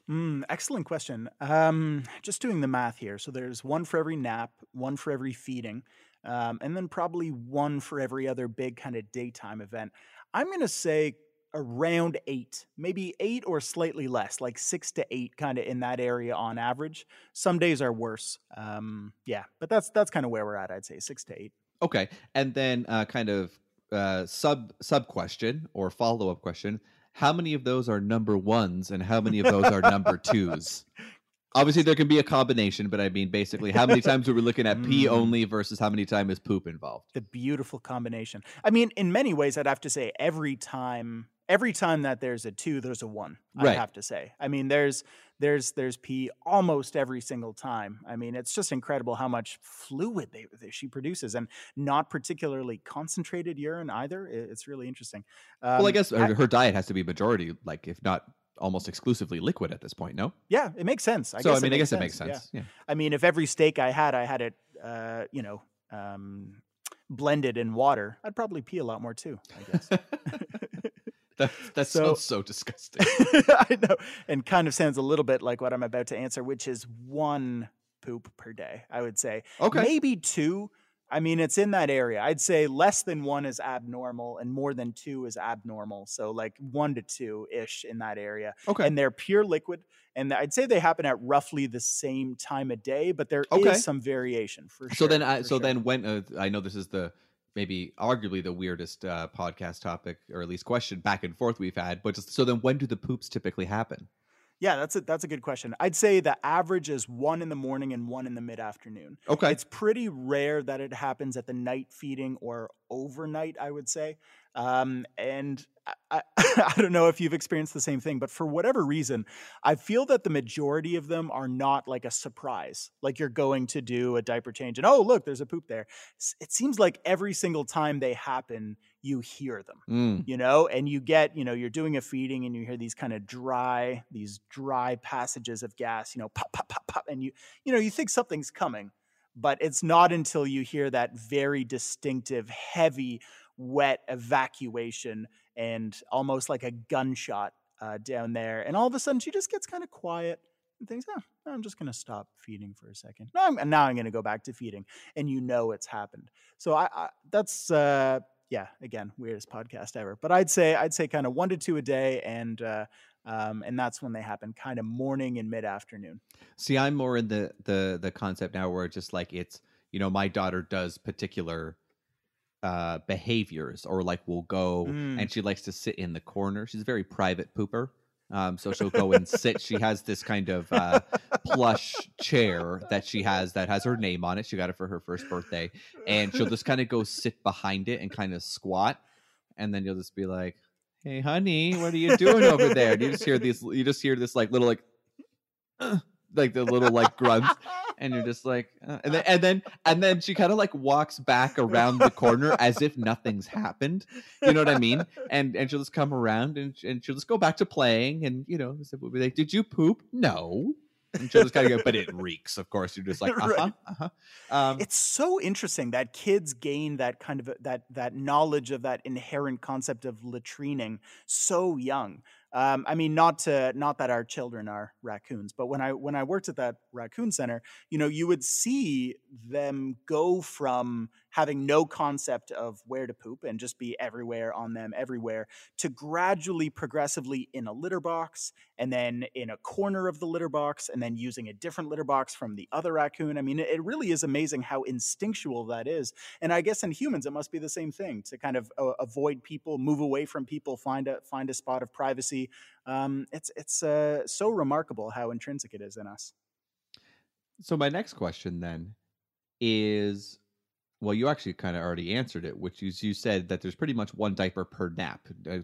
Mm, excellent question. Um, just doing the math here. So there's one for every nap, one for every feeding, um, and then probably one for every other big kind of daytime event. I'm going to say around eight, maybe eight or slightly less, like six to eight, kind of in that area on average. Some days are worse. Um, yeah, but that's that's kind of where we're at. I'd say six to eight. Okay, and then uh, kind of uh, sub sub question or follow up question: How many of those are number ones, and how many of those are number *laughs* twos? Obviously, there can be a combination, but I mean, basically, how many times are we looking at pee Mm. only versus how many times is poop involved? the beautiful combination. I mean, in many ways, I'd have to say every time, every time that there's a two, there's a one. I'd have to say. I mean, there's there's there's pee almost every single time. I mean, it's just incredible how much fluid they, they she produces, and not particularly concentrated urine either. I- It's really interesting. well, I Um, guess her, her diet has to be majority, like if not almost exclusively liquid at this point. No, yeah, it makes sense. I so guess I mean, I guess it makes yeah. sense. Yeah. I mean, if every steak I had, I had it, uh, you know, um, blended in water, I'd probably pee a lot more too. I guess. *laughs* *laughs* that that So- sounds so disgusting. *laughs* I know, and kind of sounds a little bit like what I'm about to answer, which is one poop per day. I would say Okay, maybe two. I mean, it's in that area. I'd say less than one is abnormal and more than two is abnormal. So, like one to two ish in that area. Okay. And they're pure liquid. And I'd say they happen at roughly the same time of day, but there is Okay. some variation for sure. so then, I, so sure. then when uh, I know this is the maybe arguably the weirdest uh, podcast topic or at least question back and forth we've had, but just, so then when do the poops typically happen? Yeah, that's a that's a good question. I'd say the average is one in the morning and one in the mid afternoon. Okay. It's pretty rare that it happens at the night feeding or overnight, I would say. Um, and I, *laughs* I, don't know if you've experienced the same thing, but for whatever reason, I feel that the majority of them are not like a surprise. Like you're going to do a diaper change and oh, look, there's a poop there. It seems like every single time they happen, you hear them Mm. you know and you get you know you're doing a feeding and you hear these kind of dry these dry passages of gas you know pop pop pop pop and you you know you think something's coming but it's not until you hear that very distinctive heavy wet evacuation and almost like a gunshot uh, down there and all of a sudden she just gets kind of quiet and thinks oh i'm just going to stop feeding for a second no, I'm, and now i'm going to go back to feeding and you know it's happened so i, I that's uh yeah, again, weirdest podcast ever. But I'd say I'd say kind of one to two a day, and uh, um, and that's when they happen, kind of morning and mid afternoon. See, I'm more in the the the concept now where it's just like it's you know my daughter does particular uh behaviors or like will go Mm. and she likes to sit in the corner. She's a very private pooper. Um, so she'll go and sit. She has this kind of uh, plush chair that she has that has her name on it. She got it for her first birthday, and she'll just kind of go sit behind it and kind of squat, and then you'll just be like, "Hey, honey, what are you doing over there?" And you just hear these. You just hear this like little like, *clears throat* like the little like grunts, and you're *laughs* just like, uh, and then and then and then she kind of like walks back around the corner as if nothing's happened. You know what I mean? And and she'll just come around and and she'll just go back to playing, and you know, we'll be like, "Did you poop?" No. And she'll just kind of go, but it reeks. Of course, you're just like, uh *laughs* huh, Right. uh huh. Um, it's so interesting that kids gain that kind of that that knowledge of that inherent concept of latrining so young. Um, I mean, not to not that our children are raccoons, but when I when I worked at that raccoon center, you know, you would see them go from having no concept of where to poop and just be everywhere on them everywhere to gradually progressively in a litter box and then in a corner of the litter box and then using a different litter box from the other raccoon. I mean it, really is amazing how instinctual that is. And i guess in humans it must be the same thing to kind of uh, avoid people move away from people find a find a spot of privacy. Um, it's it's uh, so remarkable how intrinsic it is in us. So my next question then is well, you actually kind of already answered it, which is you said that there's pretty much one diaper per nap. Uh,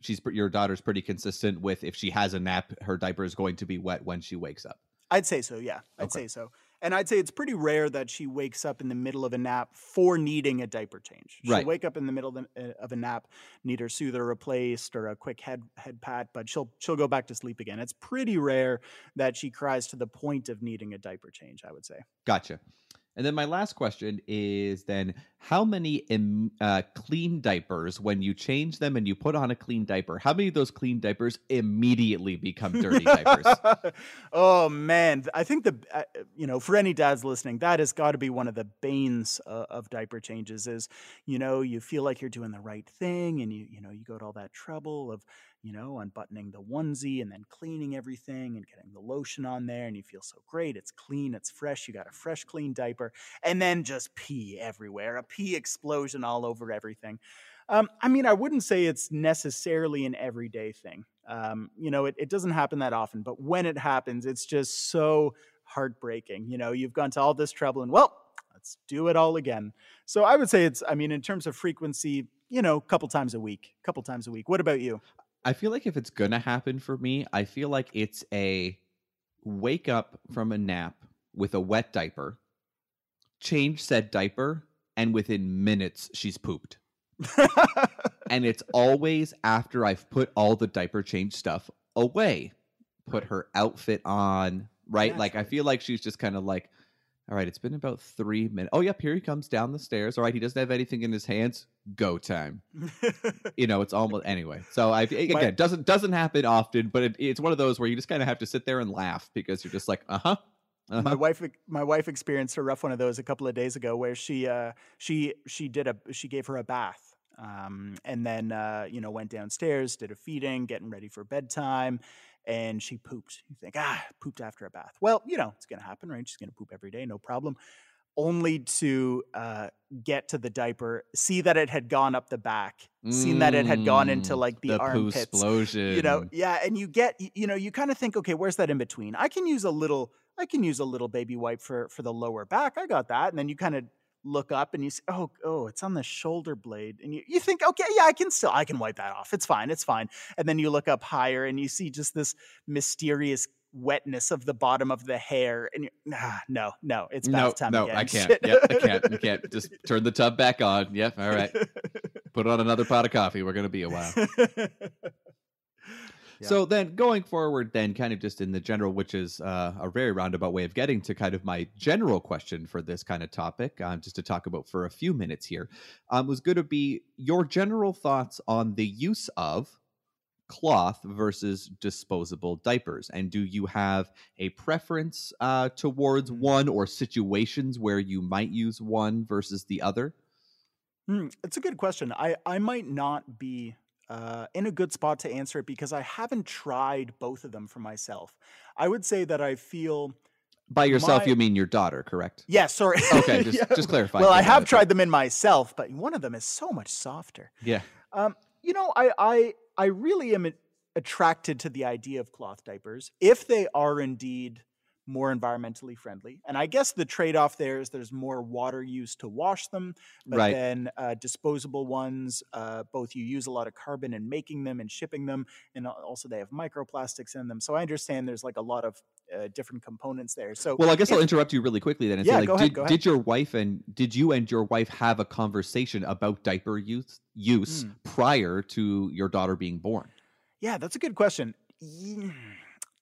She's your daughter's pretty consistent with if she has a nap, her diaper is going to be wet when she wakes up. I'd say so, yeah. I'd Okay. say so. And I'd say it's pretty rare that she wakes up in the middle of a nap for needing a diaper change. She'll Right. wake up in the middle of, of a nap, need her soother replaced or a quick head head pat, but she'll she'll go back to sleep again. It's pretty rare that she cries to the point of needing a diaper change. I would say. Gotcha. And then my last question is then how many im- uh, clean diapers when you change them and you put on a clean diaper? How many of those clean diapers immediately become dirty diapers? *laughs* oh man, I think the uh, you know for any dads listening, that has got to be one of the banes uh, of diaper changes. Is you know you feel like you're doing the right thing, and you you know you go to all that trouble of you know unbuttoning the onesie and then cleaning everything and getting the lotion on there, and you feel so great. It's clean, it's fresh. You got a fresh, clean diaper, and then just pee everywhere, a pee explosion all over everything. Um, I mean, I wouldn't say it's necessarily an everyday thing. Um, you know, it, it doesn't happen that often, but when it happens, it's just so heartbreaking. You know, you've gone to all this trouble and, well, let's do it all again. So I would say it's, I mean, in terms of frequency, you know, a couple times a week, A couple times a week. What about you? I feel like if it's gonna happen for me, I feel like it's a wake up from a nap with a wet diaper, change said diaper, and within minutes she's pooped. And it's always after I've put all the diaper change stuff away, put her outfit on, right? Like I feel like she's just kind of like, all right, it's been about three minutes. Oh, yep, here he comes down the stairs. All right, he doesn't have anything in his hands. Go time. *laughs* You know, it's almost anyway. So I again My- doesn't doesn't happen often, but it, it's one of those where you just kind of have to sit there and laugh because you're just like, uh huh, uh-huh. my wife my wife experienced a rough one of those a couple of days ago where she uh, she she did a she gave her a bath um, and then uh, you know went downstairs did a feeding getting ready for bedtime and she pooped you think ah pooped after a bath well you know it's gonna happen right she's gonna poop every day no problem only to uh, get to the diaper, see that it had gone up the back, mm, seen that it had gone into mm, like the, the armpits. explosion. You know, yeah, and you get, you know, you kind of think, okay, where's that in between? I can use a little, I can use a little baby wipe for for the lower back. I got that, and then you kind of look up and you say, oh, oh, it's on the shoulder blade. And you, you think, okay, yeah, I can still, I can wipe that off. It's fine. It's fine. And then you look up higher and you see just this mysterious wetness of the bottom of the hair and you're, no no it's bath no, time no again. i can't *laughs* yep, i can't i can't just turn the tub back on yep all right *laughs* put on another pot of coffee we're gonna be a while yeah. so then going forward then kind of just in the general which is uh, a very roundabout way of getting to kind of my general question for this kind of topic um, just to talk about for a few minutes here um, was going to be your general thoughts on the use of cloth versus disposable diapers? And do you have a preference uh, towards mm. one or situations where you might use one versus the other? Hmm, it's a good question. I, I might not be uh, in a good spot to answer it because I haven't tried both of them for myself. I would say that I feel. By yourself, my... you mean your daughter, correct? Yes, yeah, sorry. Okay, *laughs* just, yeah. just clarify. Well, I have tried them in myself, but one of them is so much softer. Yeah. Um, you know, I, I I really am attracted to the idea of cloth diapers if they are indeed more environmentally friendly. And I guess the trade off there is there's more water use to wash them, but right. then uh, disposable ones, uh, both you use a lot of carbon in making them and shipping them, and also they have microplastics in them. So I understand there's like a lot of uh, different components there. So well, I guess if, I'll interrupt you really quickly then. And yeah, say, like, go ahead, did, go ahead. did your wife and did you and your wife have a conversation about diaper use use mm. prior to your daughter being born? Yeah, that's a good question.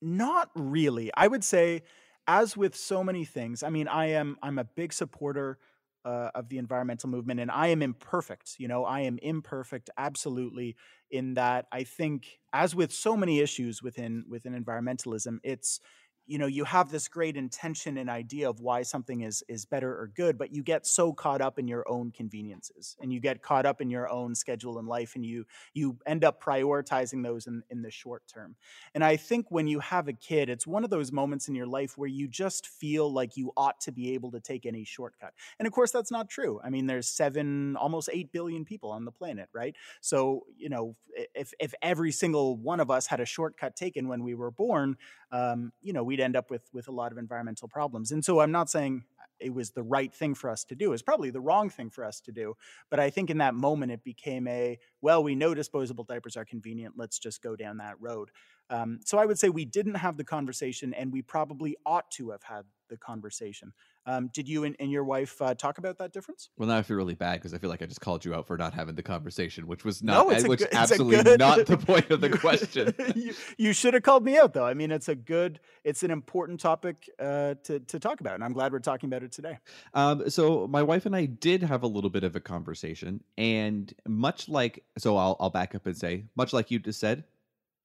Not really. I would say, as with so many things, I mean, I am I'm a big supporter uh, of the environmental movement, and I am imperfect. You know, I am imperfect, absolutely. In that, I think, as with so many issues within within environmentalism, it's you know you have this great intention and idea of why something is is better or good but you get so caught up in your own conveniences and you get caught up in your own schedule in life and you you end up prioritizing those in in the short term. And i think when you have a kid it's one of those moments in your life where you just feel like you ought to be able to take any shortcut. And of course that's not true. I mean there's 7 almost 8 billion people on the planet right? So you know if if every single one of us had a shortcut taken when we were born um, you know we'd end up with with a lot of environmental problems. And so I'm not saying it was the right thing for us to do. It's probably the wrong thing for us to do. But I think in that moment it became a well, we know disposable diapers are convenient. Let's just go down that road. Um, so I would say we didn't have the conversation, and we probably ought to have had the conversation. Um, did you and, and your wife uh, talk about that difference? Well, now I feel really bad because I feel like I just called you out for not having the conversation, which was not, no, which good, absolutely good, not the point of the *laughs* question. you, you, should have called me out, though. I mean, it's a good, it's an important topic uh, to to talk about, and I'm glad we're talking about it today. Um, so my wife and I did have a little bit of a conversation, and much like, so I'll I'll back up and say, much like you just said,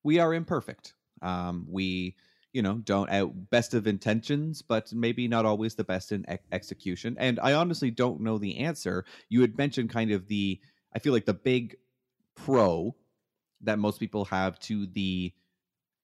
we are imperfect. Um, we you know don't out best of intentions but maybe not always the best in ex- execution. And i honestly don't know the answer. You had mentioned kind of the i feel like the big pro that most people have to the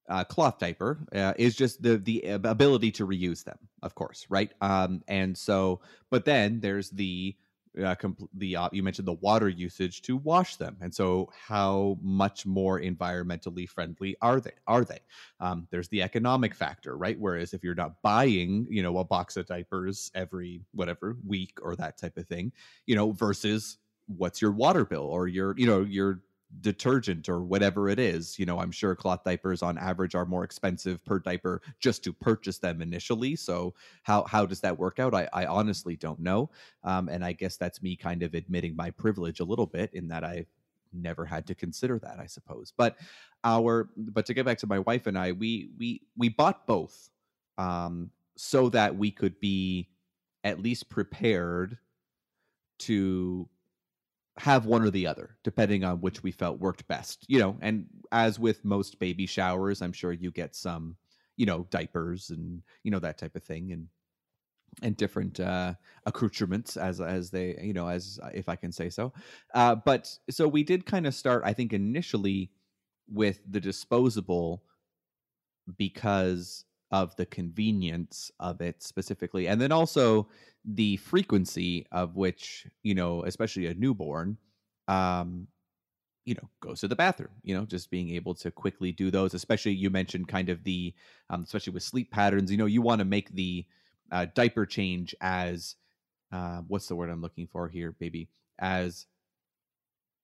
uh, cloth diaper uh, is just the the ability to reuse them of course right? Um and so but then there's the uh, compl- the uh, you mentioned the water usage to wash them, and so how much more environmentally friendly are they? Are they? Um, there's the economic factor, right? Whereas if you're not buying, you know, a box of diapers every whatever week or that type of thing, you know, versus what's your water bill or your you know your detergent or whatever it is. You know, I'm sure cloth diapers on average are more expensive per diaper just to purchase them initially. So how how does that work out? I, I honestly don't know. Um, and I guess that's me kind of admitting my privilege a little bit in that I never had to consider that, I suppose. But our but to get back to my wife and I, we we we bought both um so that we could be at least prepared to have one or the other, depending on which we felt worked best. You know, and as with most baby showers, I'm sure you get some, you know diapers and you know that type of thing and and different uh accoutrements as as they you know as if i can say so uh but so we did kind of start i think initially with the disposable because of the convenience of it specifically and then also the frequency of which you know especially a newborn um you know goes to the bathroom you know just being able to quickly do those especially you mentioned kind of the um, especially with sleep patterns you know you want to make the uh, diaper change as uh, what's the word i'm looking for here baby? As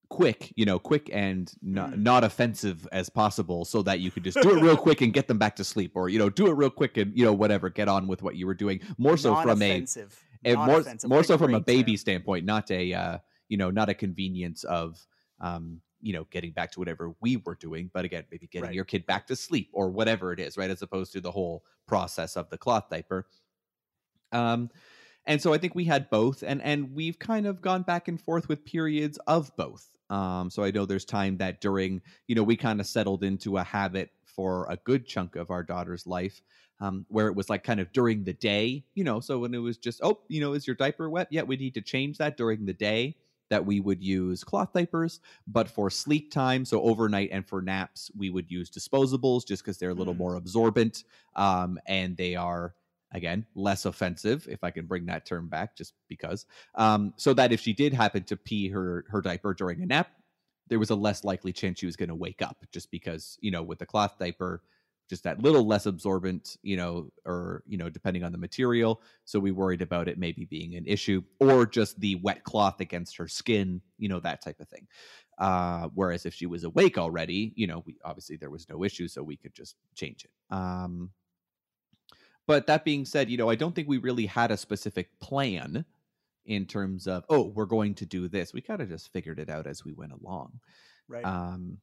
quick you know quick and not, Mm. not offensive as possible so that you could just do it real *laughs* quick and get them back to sleep or you know do it real quick and you know whatever get on with what you were doing more so from a more more so from a baby term. standpoint, not a uh, you know not a convenience of um, you know getting back to whatever we were doing, but again maybe getting Right. your kid back to sleep or whatever it is, right? As opposed to the whole process of the cloth diaper. Um, and so I think we had both, and and we've kind of gone back and forth with periods of both. Um, so I know there's time that during you know we kind of settled into a habit for a good chunk of our daughter's life um, where it was like kind of during the day, you know. So when it was just, oh, you know, is your diaper wet? Yeah, we need to change that during the day. That we would use cloth diapers, but for sleep time, so overnight and for naps, we would use disposables just because they're a little Hmm. more absorbent um, and they are again less offensive if i can bring that term back just because. Um, so that if she did happen to pee her her diaper during a nap there was a less likely chance she was going to wake up just because you know with the cloth diaper just that little less absorbent you know or you know depending on the material. So we worried about it maybe being an issue or just the wet cloth against her skin you know that type of thing. Uh whereas if she was awake already you know we obviously there was no issue so we could just change it. Um but that being said you know i don't think we really had a specific plan in terms of oh we're going to do this we kind of just figured it out as we went along Right. um,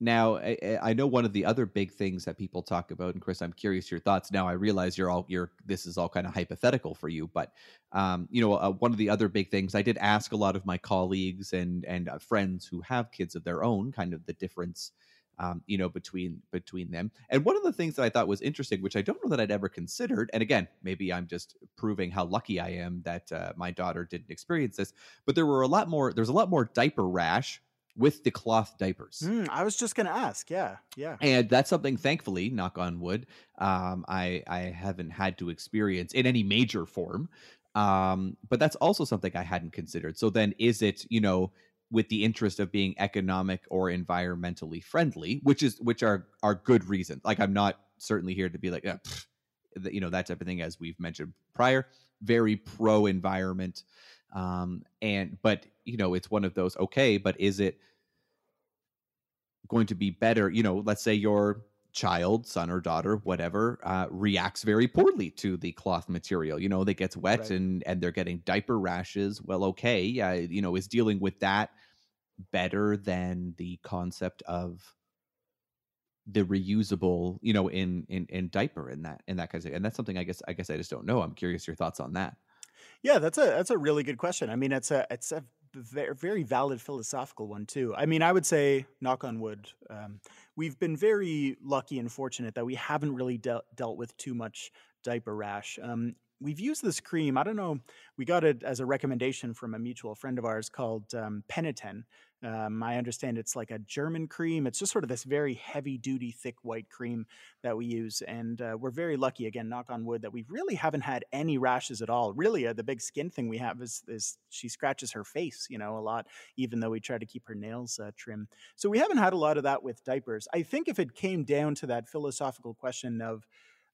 now, I, I- know one of the other big things that people talk about, and Chris, I'm curious your thoughts. Now, I realize you're all you're this is all kind of hypothetical for you, but um, you know, uh, one of the other big things I did ask a lot of my colleagues and and uh, friends who have kids of their own, kind of the difference, um, you know, between between them. And one of the things that I thought was interesting, which I don't know that I'd ever considered, and again, maybe I'm just proving how lucky I am that uh, my daughter didn't experience this, but there were a lot more. There's a lot more diaper rash with the cloth diapers. Hmm, I was just gonna ask. Yeah, yeah. And that's something, thankfully, knock on wood, um, I I haven't had to experience in any major form. Um, but that's also something I hadn't considered. So then, is it you know with the interest of being economic or environmentally friendly, which is which are are good reasons. Like I'm not certainly here to be like, "Ah, pfft," you know, that type of thing, as we've mentioned prior. Very pro environment, um, and but you know, it's one of those. Okay, but is it going to be better? You know, let's say your child, son or daughter, whatever, uh, reacts very poorly to the cloth material. You know, that gets wet Right. and and they're getting diaper rashes. Well, okay, yeah, you know, is dealing with that better than the concept of the reusable, you know, in in in diaper in that in that kind of thing. And that's something I guess I guess I just don't know. I'm curious your thoughts on that. Yeah, that's a that's a really good question. I mean, it's a it's a very valid philosophical one too. I mean, I would say, knock on wood, um, we've been very lucky and fortunate that we haven't really dealt dealt with too much diaper rash. Um, we've used this cream. I don't know. We got it as a recommendation from a mutual friend of ours called um, Penaten. Um, I understand it's like a German cream. It's just sort of this very heavy duty, thick white cream that we use. And uh, we're very lucky, again, knock on wood, that we really haven't had any rashes at all. Really, uh, the big skin thing we have is, is she scratches her face, you know, a lot, even though we try to keep her nails uh, trim. So we haven't had a lot of that with diapers. I think if it came down to that philosophical question of,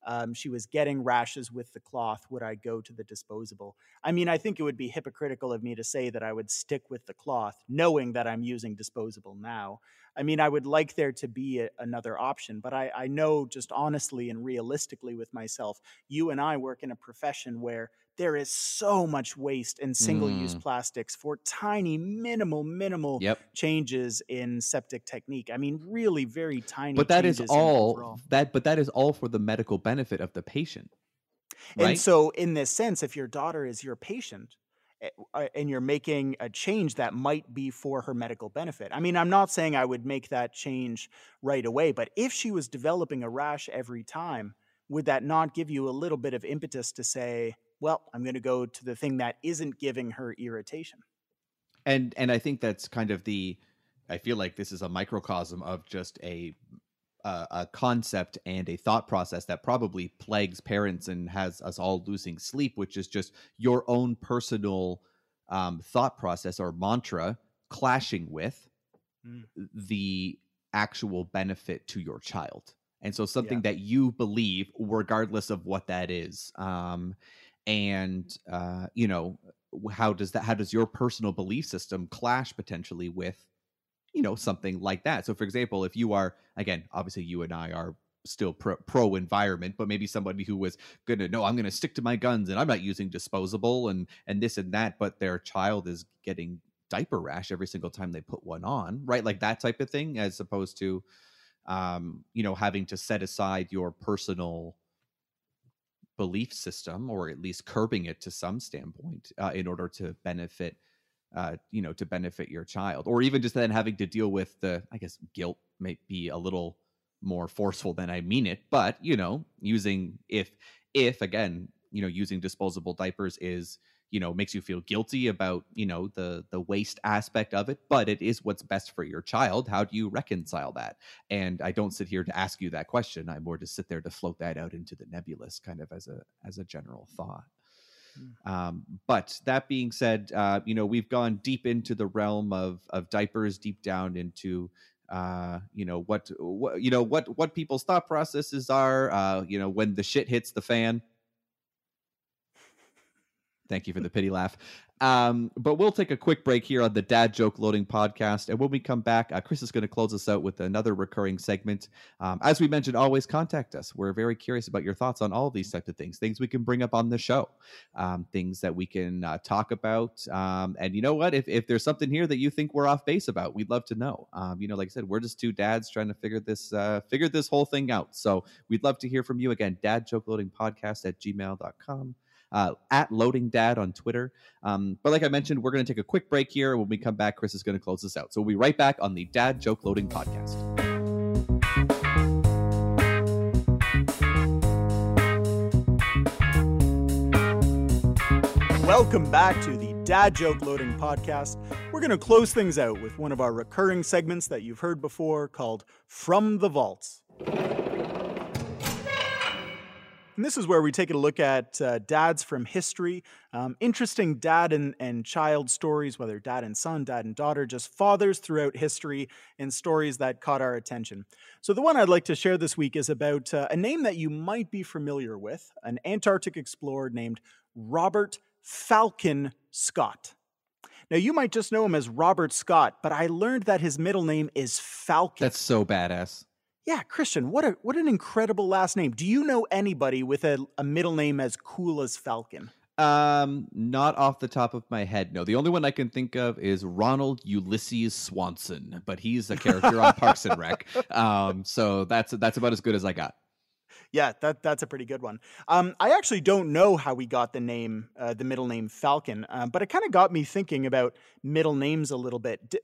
um, she was getting rashes with the cloth, would I go to the disposable? I mean, I think it would be hypocritical of me to say that I would stick with the cloth, knowing that I'm using disposable now. I mean, I would like there to be a, another option, but I, I know just honestly and realistically with myself, you and I work in a profession where there is so much waste in single use Mm. plastics for tiny, minimal, minimal Yep. changes in aseptic technique. I mean, really very tiny. But that is all that but that is all for the medical benefit of the patient. And so, in this sense, if your daughter is your patient uh, and you're making a change that might be for her medical benefit. I mean, I'm not saying I would make that change right away, but if she was developing a rash every time, would that not give you a little bit of impetus to say, well, I'm going to go to the thing that isn't giving her irritation? And and I think that's kind of the I feel like this is a microcosm of just a uh, a concept and a thought process that probably plagues parents and has us all losing sleep, which is just your own personal um, thought process or mantra clashing with mm. the actual benefit to your child. And so something yeah. that you believe, regardless of what that is. Um, and uh, you know, how does that how does your personal belief system clash potentially with you know something like that? So for example if you are again obviously you and i are still pro, pro environment but maybe somebody who was gonna no i'm gonna stick to my guns and i'm not using disposable and and this and that but their child is getting diaper rash every single time they put one on right? Like that type of thing as opposed to um you know having to set aside your personal belief system or at least curbing it to some standpoint uh, in order to benefit uh, you know, to benefit your child, or even just then having to deal with the, I guess, guilt may be a little more forceful than I mean it, but you know, using if if again, you know, using disposable diapers is you know makes you feel guilty about you know the the waste aspect of it but it is what's best for your child how do you reconcile that and i don't sit here to ask you that question I'm more just sit there to float that out into the nebulous kind of as a as a general thought Mm. Um, but that being said, uh, you know, we've gone deep into the realm of of diapers, deep down into uh, you know what, what you know what what people's thought processes are. Uh, you know, when the shit hits the fan. Thank you for the pity laugh. Um, but we'll take a quick break here on the Dad Joke Loading podcast. And when we come back, uh, Chris is going to close us out with another recurring segment. Um, as we mentioned, always contact us. We're very curious about your thoughts on all these types of things, things we can bring up on the show, um, things that we can uh, talk about. Um, and you know what? If, if there's something here that you think we're off base about, we'd love to know. Um, you know, like I said, we're just two dads trying to figure this uh, figure this whole thing out. So we'd love to hear from you again. Dad Joke Loading Podcast at gmail.com uh, at Loading Dad on Twitter. Um, but like I mentioned, we're going to take a quick break here. When we come back, Chris is going to close this out. So we'll be right back on the Dad Joke Loading Podcast. Welcome back to the Dad Joke Loading Podcast. We're going to close things out with one of our recurring segments that you've heard before called From the Vaults. And this is where we take a look at uh, dads from history, um, interesting dad and, and child stories, whether dad and son, dad and daughter, just fathers throughout history, and stories that caught our attention. So, the one I'd like to share this week is about uh, a name that you might be familiar with an Antarctic explorer named Robert Falcon Scott. Now, you might just know him as Robert Scott, but I learned that his middle name is Falcon. That's so badass. Yeah, Christian, what a what an incredible last name. Do you know anybody with a, a middle name as cool as Falcon? Um, not off the top of my head. No, the only one I can think of is Ronald Ulysses Swanson, but he's a character on Parks and Rec. *laughs* Um, so that's that's about as good as I got. Yeah, that that's a pretty good one. Um, I actually don't know how we got the name, uh, the middle name Falcon, uh, but it kind of got me thinking about middle names a little bit. D-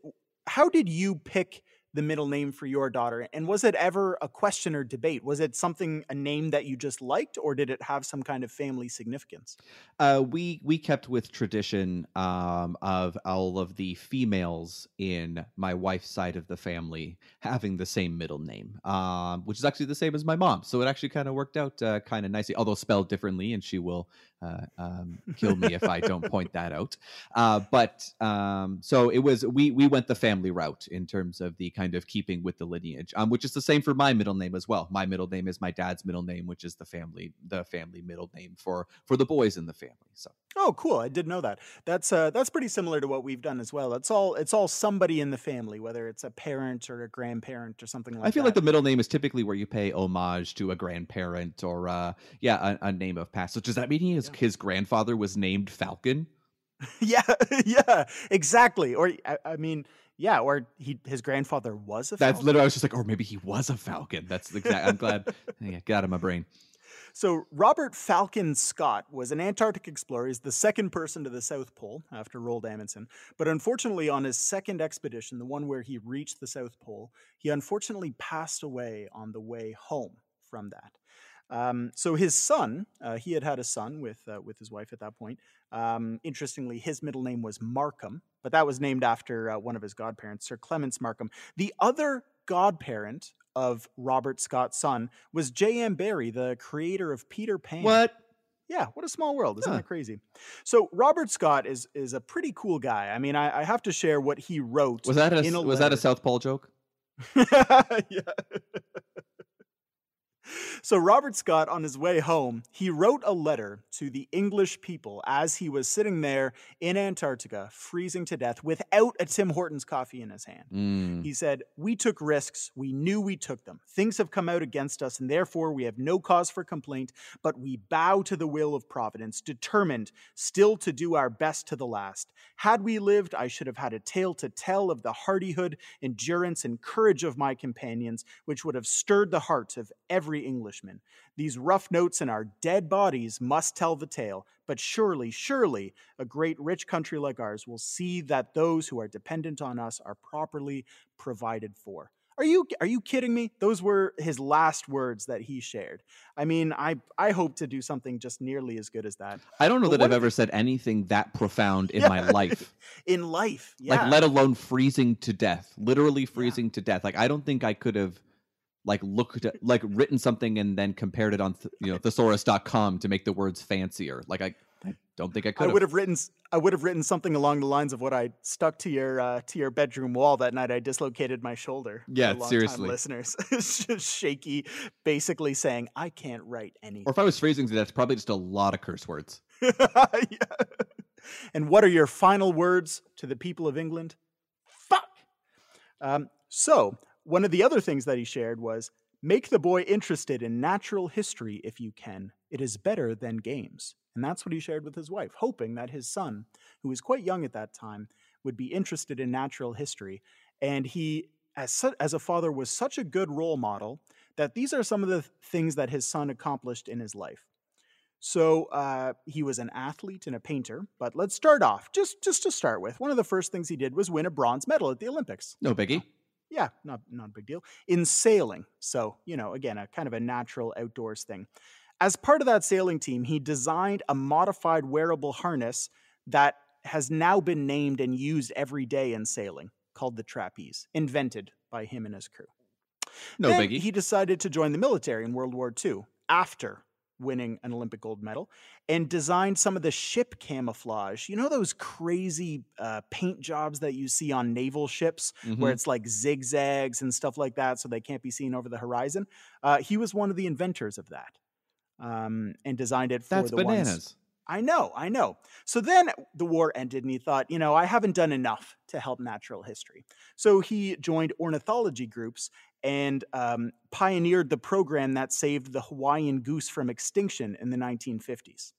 how did you pick the middle name for your daughter? And was it ever a question or debate? Was it something a name that you just liked, or did it have some kind of family significance? Uh, we we kept with tradition um, of all of the females in my wife's side of the family having the same middle name, um, which is actually the same as my mom. So it actually kind of worked out uh, kind of nicely, although spelled differently, and she will uh, um, kill me if I don't point that out. Uh, but um, so it was we we went the family route in terms of the kind of keeping with the lineage, um, which is the same for my middle name as well. My middle name is my dad's middle name, which is the family the family middle name for for the boys in the family. So oh, cool! I didn't know that. That's uh, that's pretty similar to what we've done as well. It's all it's all somebody in the family, whether it's a parent or a grandparent or something like. that. I feel that. like the middle name is typically where you pay homage to a grandparent or uh, yeah a, a name of past. So does that mean he is his grandfather was named Falcon. *laughs* yeah, *laughs* yeah, exactly. Or I, I, mean, yeah, or he his grandfather was a. Falcon. That's literally. I was just like, or maybe he was a Falcon. That's exact. I'm glad. *laughs* yeah, get out of my brain. So, Robert Falcon Scott was an Antarctic explorer. He's the second person to the South Pole after Roald Amundsen. But unfortunately, on his second expedition, the one where he reached the South Pole, he unfortunately passed away on the way home from that. Um, so his son, uh, he had had a son with uh, with his wife at that point. Um, interestingly, his middle name was Markham, but that was named after uh, one of his godparents, Sir Clements Markham. The other godparent of Robert Scott's son was J.M. Barrie, the creator of Peter Pan. What? Yeah, what a small world, isn't Huh. that crazy? So Robert Scott is is a pretty cool guy. I mean, I, I have to share what he wrote. Was that a, a was that a. South Pole joke? *laughs* yeah. So Robert Scott, on his way home, he wrote a letter to the English people as he was sitting there in Antarctica, freezing to death, without a Tim Hortons coffee in his hand. Mm. He said, We took risks. We knew we took them. Things have come out against us, and therefore we have no cause for complaint, but we bow to the will of Providence, determined still to do our best to the last. Had we lived, I should have had a tale to tell of the hardihood, endurance, and courage of my companions, which would have stirred the heart of every Englishman. These rough notes in our dead bodies must tell the tale, but surely, surely, a great rich country like ours will see that those who are dependent on us are properly provided for. Are you are you kidding me? Those were his last words that he shared. I mean, I I hope to do something just nearly as good as that I don't know But that I've if- ever said anything that profound in Yeah. my life. *laughs* in life. Yeah. Like, let alone freezing to death, literally freezing to death. Like, I don't think I could have, like, looked at, like, written something and then compared it on, th- you know, thesaurus.com to make the words fancier. Like, I, I don't think I could. I would have written I would have written something along the lines of what I stuck to your uh, to your bedroom wall that night. I dislocated my shoulder. Yeah, seriously. listeners, *laughs* shaky, basically saying I can't write anything. Or if I was phrasing to death, probably just a lot of curse words. *laughs* Yeah. And what are your final words to the people of England? Fuck. Um, so, one of the other things that he shared was make the boy interested in natural history if you can. It is better than games. And that's what he shared with his wife, hoping that his son, who was quite young at that time, would be interested in natural history. And he, as, su- as a father, was such a good role model that these are some of the th- things that his son accomplished in his life. So uh, he was an athlete and a painter. But let's start off just just to start with. One of the first things he did was win a bronze medal at the Olympics. No biggie. Yeah, not not a big deal. In sailing, so you know, again, a kind of a natural outdoors thing. As part of that sailing team, he designed a modified wearable harness that has now been named and used every day in sailing, called the trapeze, invented by him and his crew. No Then biggie. He decided to join the military in World War II after winning an Olympic gold medal and designed some of the ship camouflage. You know those crazy uh, paint jobs that you see on naval ships where Mhm. it's like zigzags and stuff like that so they can't be seen over the horizon? Uh, he was one of the inventors of that um, and designed it for That's the bananas. ones. I know, I know. So then the war ended, and he thought, you know, I haven't done enough to help natural history. So he joined ornithology groups and um, pioneered the program that saved the Hawaiian goose from extinction in the 1950s.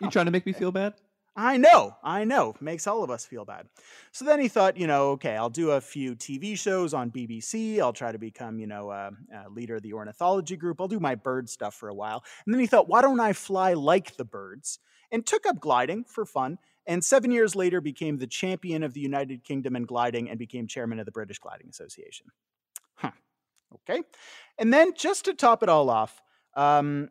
You trying to make me feel bad? I know, I know. Makes all of us feel bad. So then he thought, you know, okay, I'll do a few TV shows on BBC. I'll try to become, you know, a, a leader of the ornithology group. I'll do my bird stuff for a while. And then he thought, why don't I fly like the birds? And took up gliding for fun. And seven years later, became the champion of the United Kingdom in gliding and became chairman of the British Gliding Association. Okay. And then just to top it all off, um,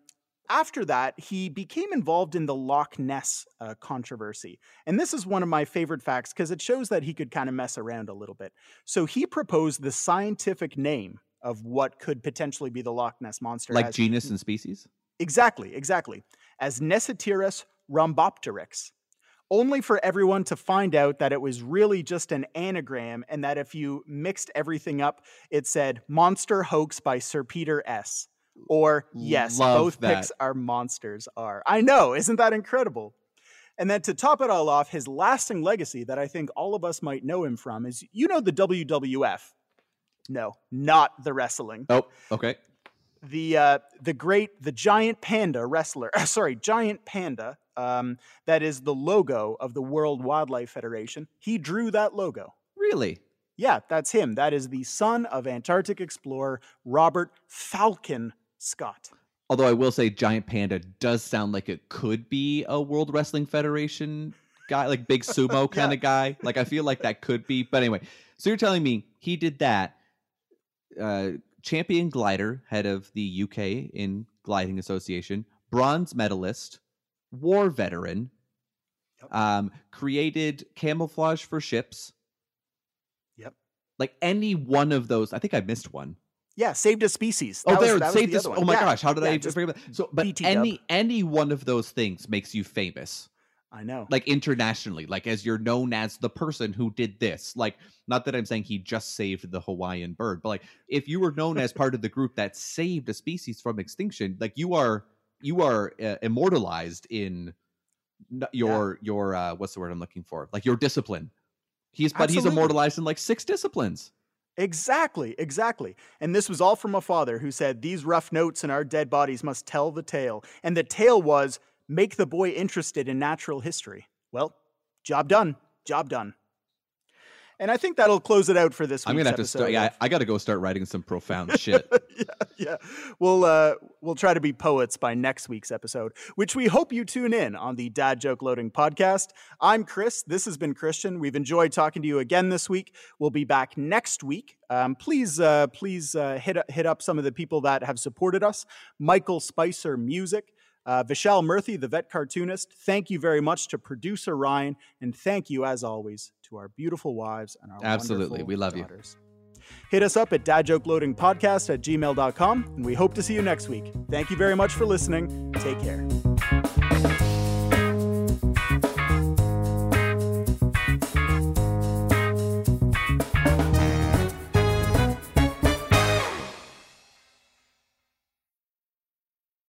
after that, he became involved in the Loch Ness uh, controversy. And this is one of my favorite facts because it shows that he could kind of mess around a little bit. So he proposed the scientific name of what could potentially be the Loch Ness monster. Like as- genus and species? Exactly, exactly. As Nessiteras rhombopteryx. Only for everyone to find out that it was really just an anagram and that if you mixed everything up, it said Monster Hoax by Sir Peter S. Or, yes, Love both picks are monsters are. I know, isn't that incredible? And then to top it all off, his lasting legacy that I think all of us might know him from is you know the WWF. No, not the wrestling Oh, okay. The uh, the great the giant panda wrestler *laughs* sorry giant panda um, that is the logo of the world wildlife federation he drew that logo Really? yeah that's him that is the son of antarctic explorer robert falcon scott Although I will say, Giant Panda does sound like it could be a World Wrestling Federation guy, like big *laughs* sumo kind of guy. Like I feel like that could be. But anyway, so you're telling me he did that. Uh, champion glider, head of the UK in Gliding Association, bronze medalist, war veteran, Yep. um, created camouflage for ships. Yep. Like any one of those, I think I missed one. Yeah, saved a species. Oh, That was- there, was saved the this. other Oh my Yeah, gosh, how did yeah, I just forget that? So, but BT any any one of those things makes you famous, I know. like internationally, like as you're known as the person who did this. Like, not that I'm saying he just saved the Hawaiian bird, but like if you were known as part of the group that saved a species from extinction, like you are you are uh, immortalized in your your uh, what's the word I'm looking for? Like your discipline. He's but he's immortalized in like six disciplines. Exactly, exactly. And this was all from a father who said, These rough notes in our dead bodies must tell the tale. And the tale was, Make the boy interested in natural history. Well, job done. Job done. And I think that'll close it out for this week's I'm gonna have to start. Yeah, I, I got to go start writing some profound shit. *laughs* yeah, yeah. We'll uh, we'll try to be poets by next week's episode, which we hope you tune in on the Dad Joke Loading podcast. I'm Chris. This has been Christian. We've enjoyed talking to you again this week. We'll be back next week. Um, please, uh, please uh, hit hit up some of the people that have supported us. Michael Spicer Music. Uh, Vishal Murthy, the vet cartoonist, thank you very much to producer Ryan, and thank you, as always, to our beautiful wives and our Absolutely. We love you. Hit us up at dadjokeloadingpodcast at gmail.com, and we hope to see you next week. Thank you very much for listening. Take care.